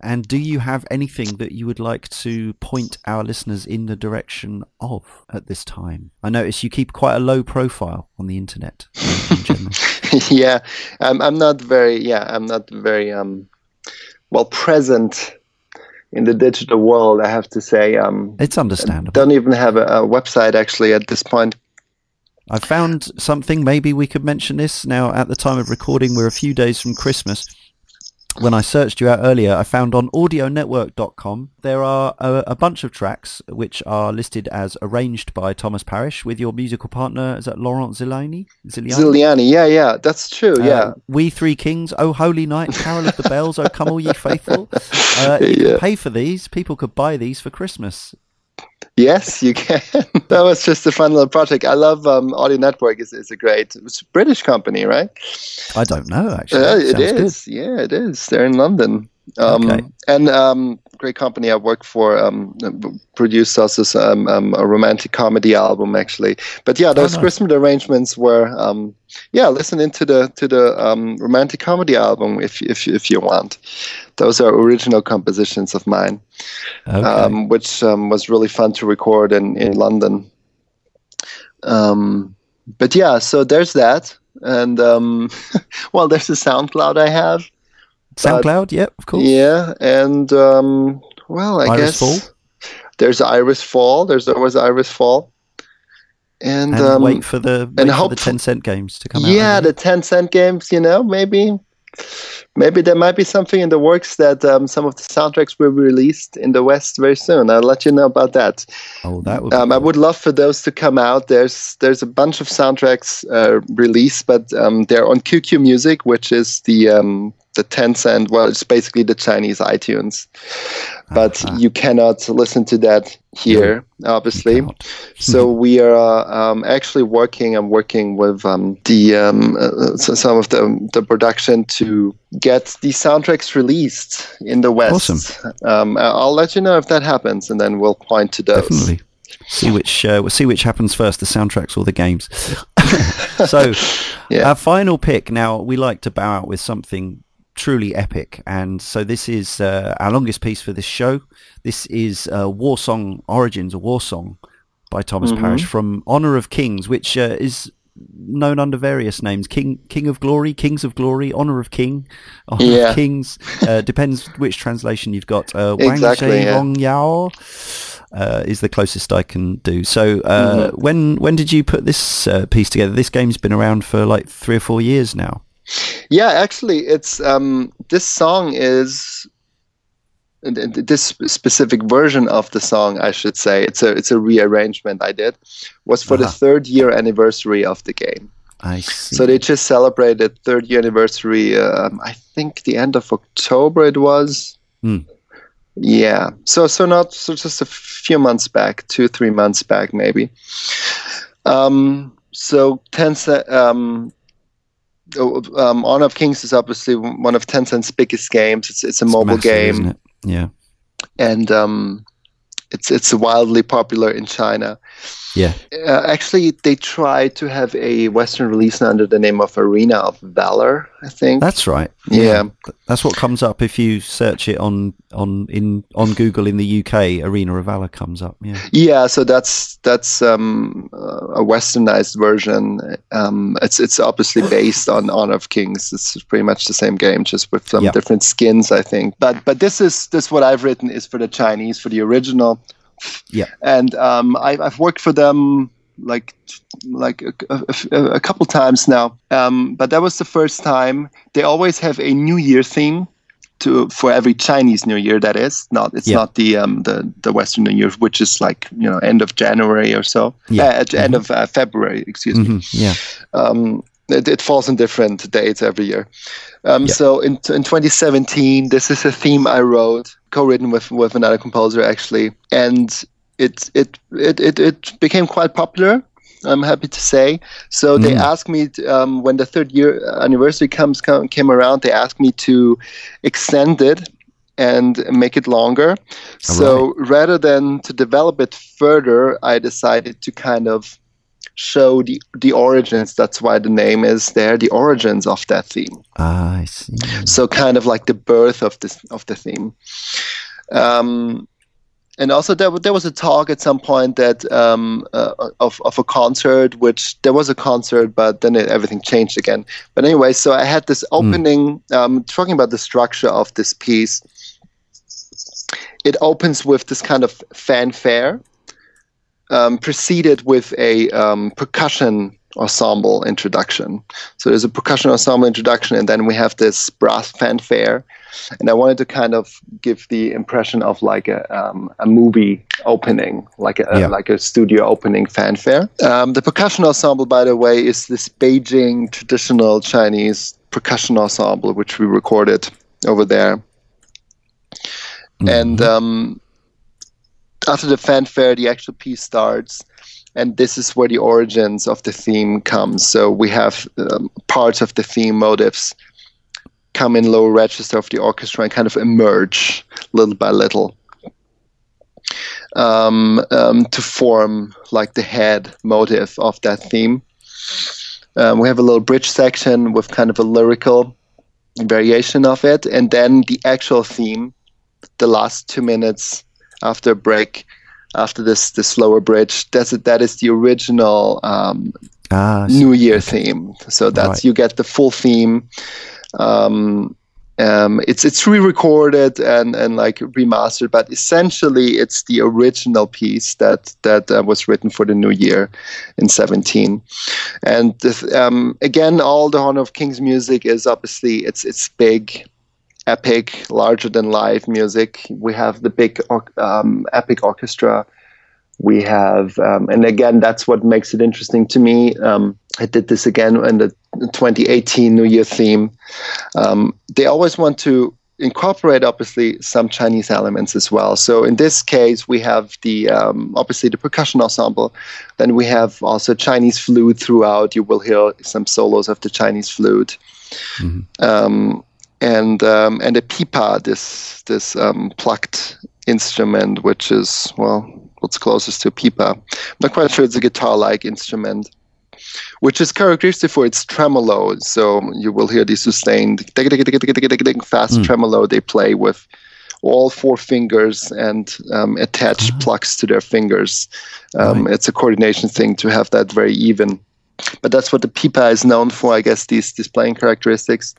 And do you have anything that you would like to point our listeners in the direction of at this time? I notice you keep quite a low profile on the internet. yeah, um, I'm not very. Yeah, I'm not very um, well present in the digital world. I have to say. Um, it's understandable. I Don't even have a, a website actually at this point. I found something. Maybe we could mention this now. At the time of recording, we're a few days from Christmas when I searched you out earlier, I found on audionetwork.com there are a, a, bunch of tracks which are listed as arranged by Thomas Parisch with your musical partner, is that Laurent Ziliani? Ziliani, Ziliani yeah, yeah, that's true, uh, yeah. We Three Kings, Oh Holy Night, Carol of the Bells, Oh Come All Ye Faithful. Uh, you yeah. could pay for these. People could buy these for Christmas. Yes, you can. that was just a fun little project. I love um, Audio Network. is is a great it's a British company, right? I don't know actually. Uh, it is. Good. Yeah, it is. They're in London. Um, okay. And um, great company I work for um, produced us um, um, a romantic comedy album actually. But yeah, those oh, nice. Christmas arrangements were um, yeah, listen into the to the um, romantic comedy album if if if you want. Those are original compositions of mine, okay. Um, which was really fun to record in in London. but yeah, so there's that, and well, there's a SoundCloud I have SoundCloud, yeah, of course. Yeah, and um, well, I Iris guess Fall? there's Iris Fall. There's always Iris Fall. And, and um, wait for the wait and for the Tencent games to come out. Yeah, the ten cent games. You know, maybe maybe there might be something in the works that um, some of the soundtracks will be released in the West very soon. I'll let you know about that. Oh, that would. Um, cool. I would love for those to come out. There's there's a bunch of soundtracks uh, released, but um, they're on QQ Music, which is the um, the Tencent. Well, it's basically the Chinese iTunes, but uh-huh. you cannot listen to that here, obviously. so we are um, actually working. I'm working with um, the um, uh, some of the the production to get the soundtracks released in the West. Awesome. Um, I'll let you know if that happens, and then we'll point to those. Definitely. See which uh, we'll see which happens first, the soundtracks or the games. so, yeah. our final pick. Now we like to bow out with something truly epic. And so this is uh, our longest piece for this show. This is uh, War Song Origins, a war song by Thomas mm-hmm. Parisch from Honor of Kings, which uh, is known under various names: King, King of Glory, Kings of Glory, Honor of King, Honor yeah. of Kings. Uh, depends which translation you've got. Uh, exactly, Wang yeah. Rong Yao. Uh, is the closest I can do. So, uh, mm-hmm. when when did you put this uh, piece together? This game's been around for like three or four years now. Yeah, actually, it's um, this song is this specific version of the song, I should say. It's a it's a rearrangement I did. Was for uh-huh. the third year anniversary of the game. I see. So they just celebrated third year anniversary. Um, I think the end of October it was. Hmm. Yeah. So so not so just a few months back, two three months back maybe. Um, so Tencent, um, um, Honor of Kings is obviously one of Tencent's biggest games. It's it's a it's mobile massive, game. Yeah, and um, it's it's wildly popular in China. Yeah. Uh, actually, they tried to have a Western release under the name of Arena of Valor. I think that's right. Yeah. yeah. that's what comes up if you search it on on in on Google in the UK. Arena of Valor comes up. Yeah. Yeah. So that's that's um, a westernized version. Um, it's it's obviously based on Honor of Kings. It's pretty much the same game, just with some different skins, I think. But but this is this what I've written is for the Chinese for the original yeah. And um, I, have worked for them like like a, a, a couple times now. Um, but that was the first time. They always have a New Year theme to for every Chinese New Year. That is not. It's yeah. not the um the the Western New Year, which is like you know end of January or so. Yeah. Uh, mm-hmm. End of uh, February. Excuse mm-hmm. me. Yeah. Um, it, it, falls in different dates every year. Um, yeah. So in in 2017, this is a theme I wrote co-written with with another composer actually, and it it it it, it became quite popular. I'm happy to say. So mm. they asked me to, um, when the third year anniversary comes come, came around. They asked me to extend it and make it longer. All so right. rather than to develop it further, I decided to kind of show the the origins. That's why the name is there. The origins of that theme. Ah, I see. So kind of like the birth of this of the theme. Um, and also there, there was a talk at some point that um, uh, of, of a concert which there was a concert but then it, everything changed again but anyway so i had this hmm. opening mm. um, talking about the structure of this piece it opens with this kind of fanfare um, preceded with a um, percussion ensemble introduction. So there's a percussion ensemble introduction, and then we have this brass fanfare. And I wanted to kind of give the impression of like a um, a movie opening, like a yeah. like a studio opening fanfare. Um, the percussion ensemble, by the way, is this Beijing traditional Chinese percussion ensemble, which we recorded over there. Mm-hmm. And um, after the fanfare, the actual piece starts, and this is where the origins of the theme comes. So we have um, parts of the theme motives come in lower register of the orchestra and kind of emerge little by little um, um, to form like the head motive of that theme. Um, we have a little bridge section with kind of a lyrical variation of it, and then the actual theme, the last two minutes after a break, after this this slower bridge. That's it. That is the original um, ah, New Year theme. So that's right. you get the full theme. Um, um, it's it's re-recorded and and like remastered, but essentially it's the original piece that that uh, was written for the new year in 17. And um, again, all the Honor of Kings music is obviously it's it's big, epic, larger than life music. We have the big um, epic orchestra. We have um, and again that's what makes it interesting to me. Um, i did this again in the 2018 new year theme. Um, they always want to incorporate obviously some chinese elements as well. So in this case we have the um, obviously the percussion ensemble. Then we have also chinese flute throughout. You will hear some solos of the chinese flute. Mm-hmm. Um, and um, and a pipa this this plucked instrument which is well what's closest to a pipa. I'm not quite sure it's a guitar-like instrument, which is characteristic for its tremolo. So you will hear the sustained fast mm. tremolo they play with all four fingers and um, attach uh-huh. plucks to their fingers. Um, right. It's a coordination thing to have that very even but that's what the pipa is known for, I guess. These displaying characteristics.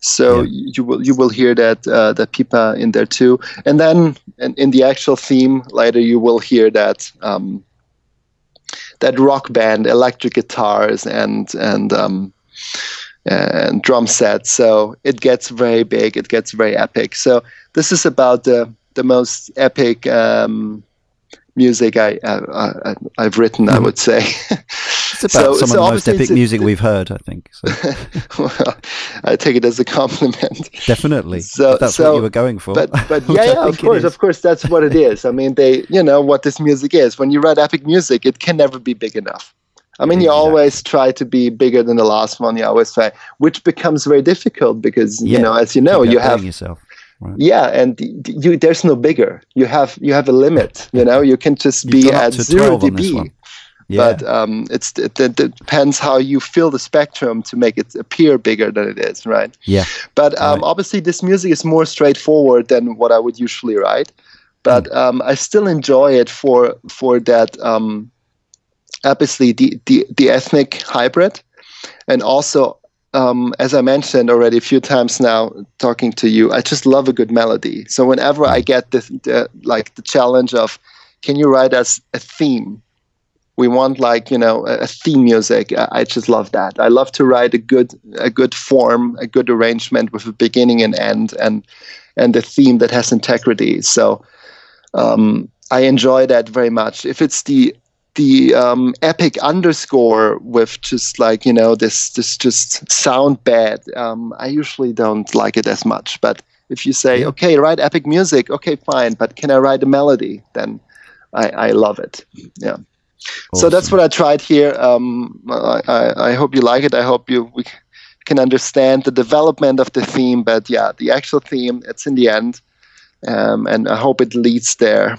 So yeah. you will you will hear that uh, the pipa in there too, and then in, in, the actual theme later you will hear that um, that rock band, electric guitars, and and um, and drum set. So it gets very big. It gets very epic. So this is about the the most epic um, music I, I, I have written. I hmm. would say. It's about so, some so of the most epic music we've heard, I think. So. well, I take it as a compliment. Definitely. So that's so, what you were going for. But, but yeah, yeah, of course, of course, that's what it is. I mean, they, you know, what this music is. When you write epic music, it can never be big enough. I mean, you always try to be bigger than the last one. You always try, which becomes very difficult because yeah. you know, as you know, you have yourself. Right. Yeah, and you, there's no bigger. You have you have a limit. You know, you can just be at zero dB. Yeah. But um, it's it, it, depends how you fill the spectrum to make it appear bigger than it is, right? Yeah. But um, right. obviously, this music is more straightforward than what I would usually write. But mm. um, I still enjoy it for for that. Um, obviously, the, the the ethnic hybrid, and also um, as I mentioned already a few times now, talking to you, I just love a good melody. So whenever I get the, the like the challenge of, can you write us a theme? We want like you know a theme music. I just love that. I love to write a good a good form a good arrangement with a beginning and end and and a theme that has integrity. So um, i enjoy that very much. If it's the the um, epic underscore with just like you know this this just sound bad um, i usually don't like it as much but if you say okay write epic music okay fine but can i write a melody then i i love it yeah Awesome. So that's what I tried here. Um, I, I, I, hope you like it. I hope you we can understand the development of the theme. But yeah, the actual theme, it's in the end. Um, and I hope it leads there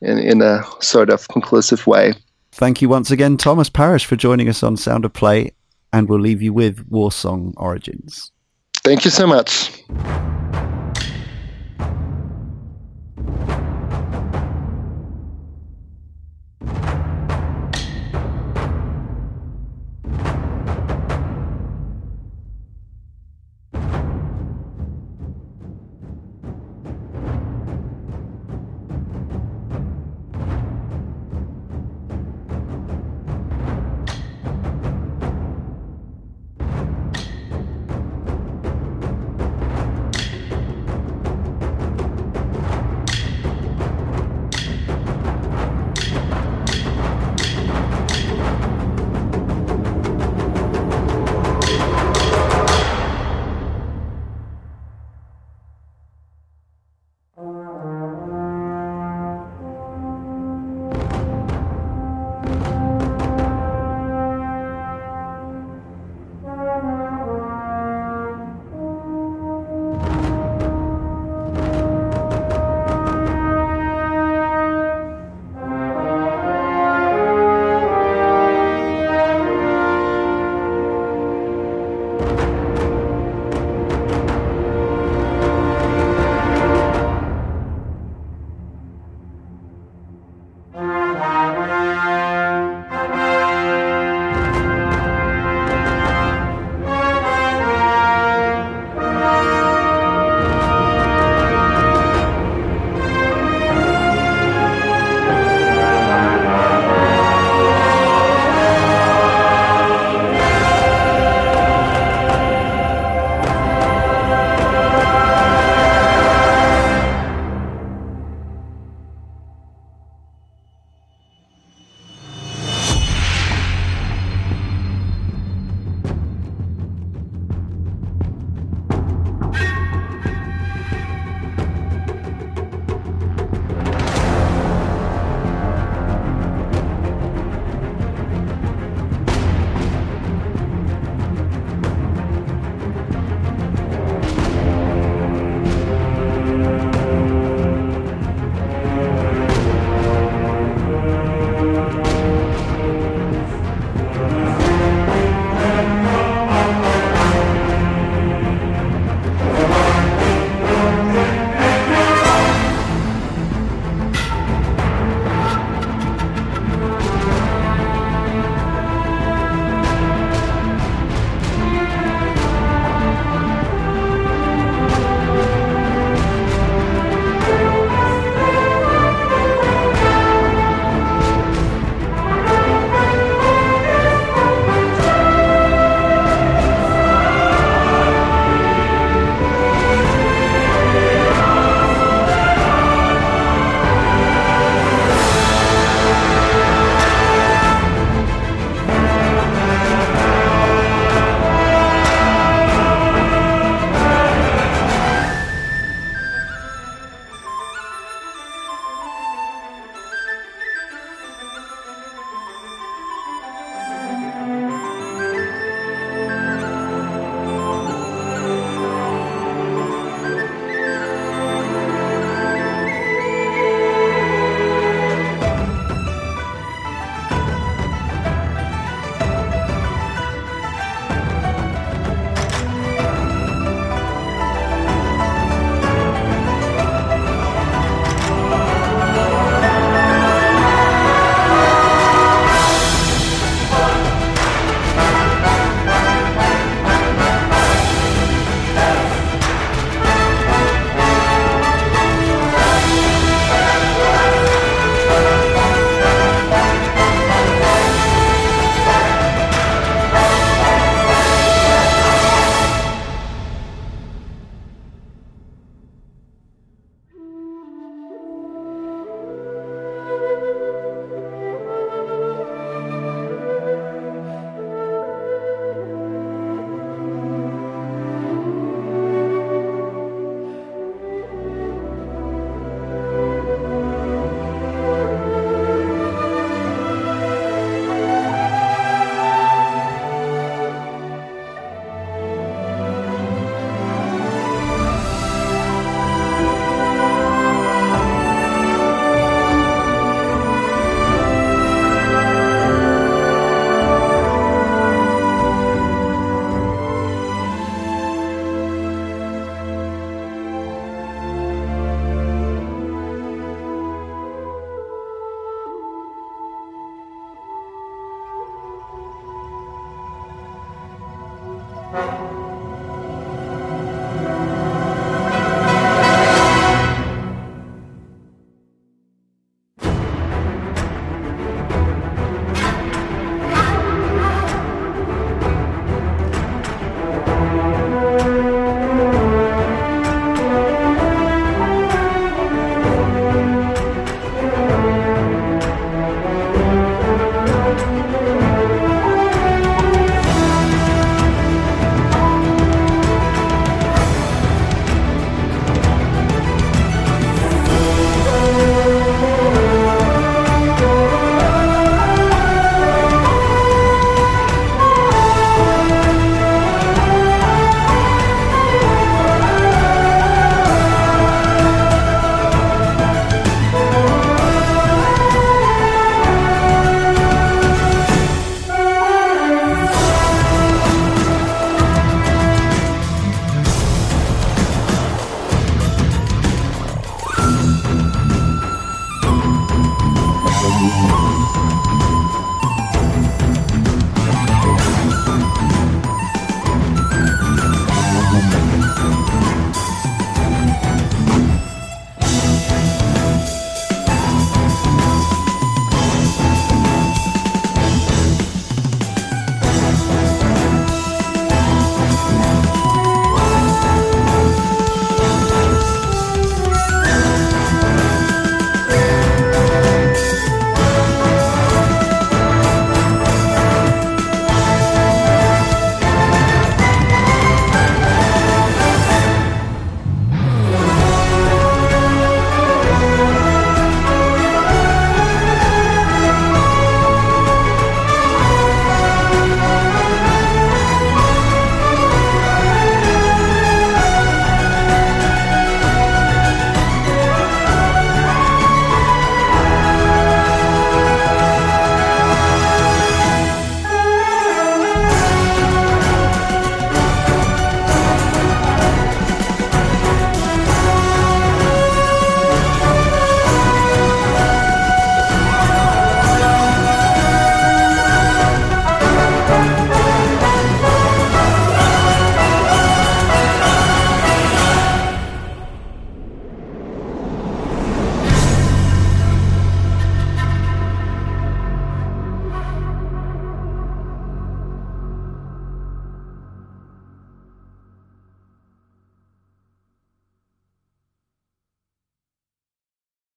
in, in a sort of conclusive way. Thank you once again, Thomas Parisch, for joining us on Sound of Play. And we'll leave you with War Song Origins. Thank you so much.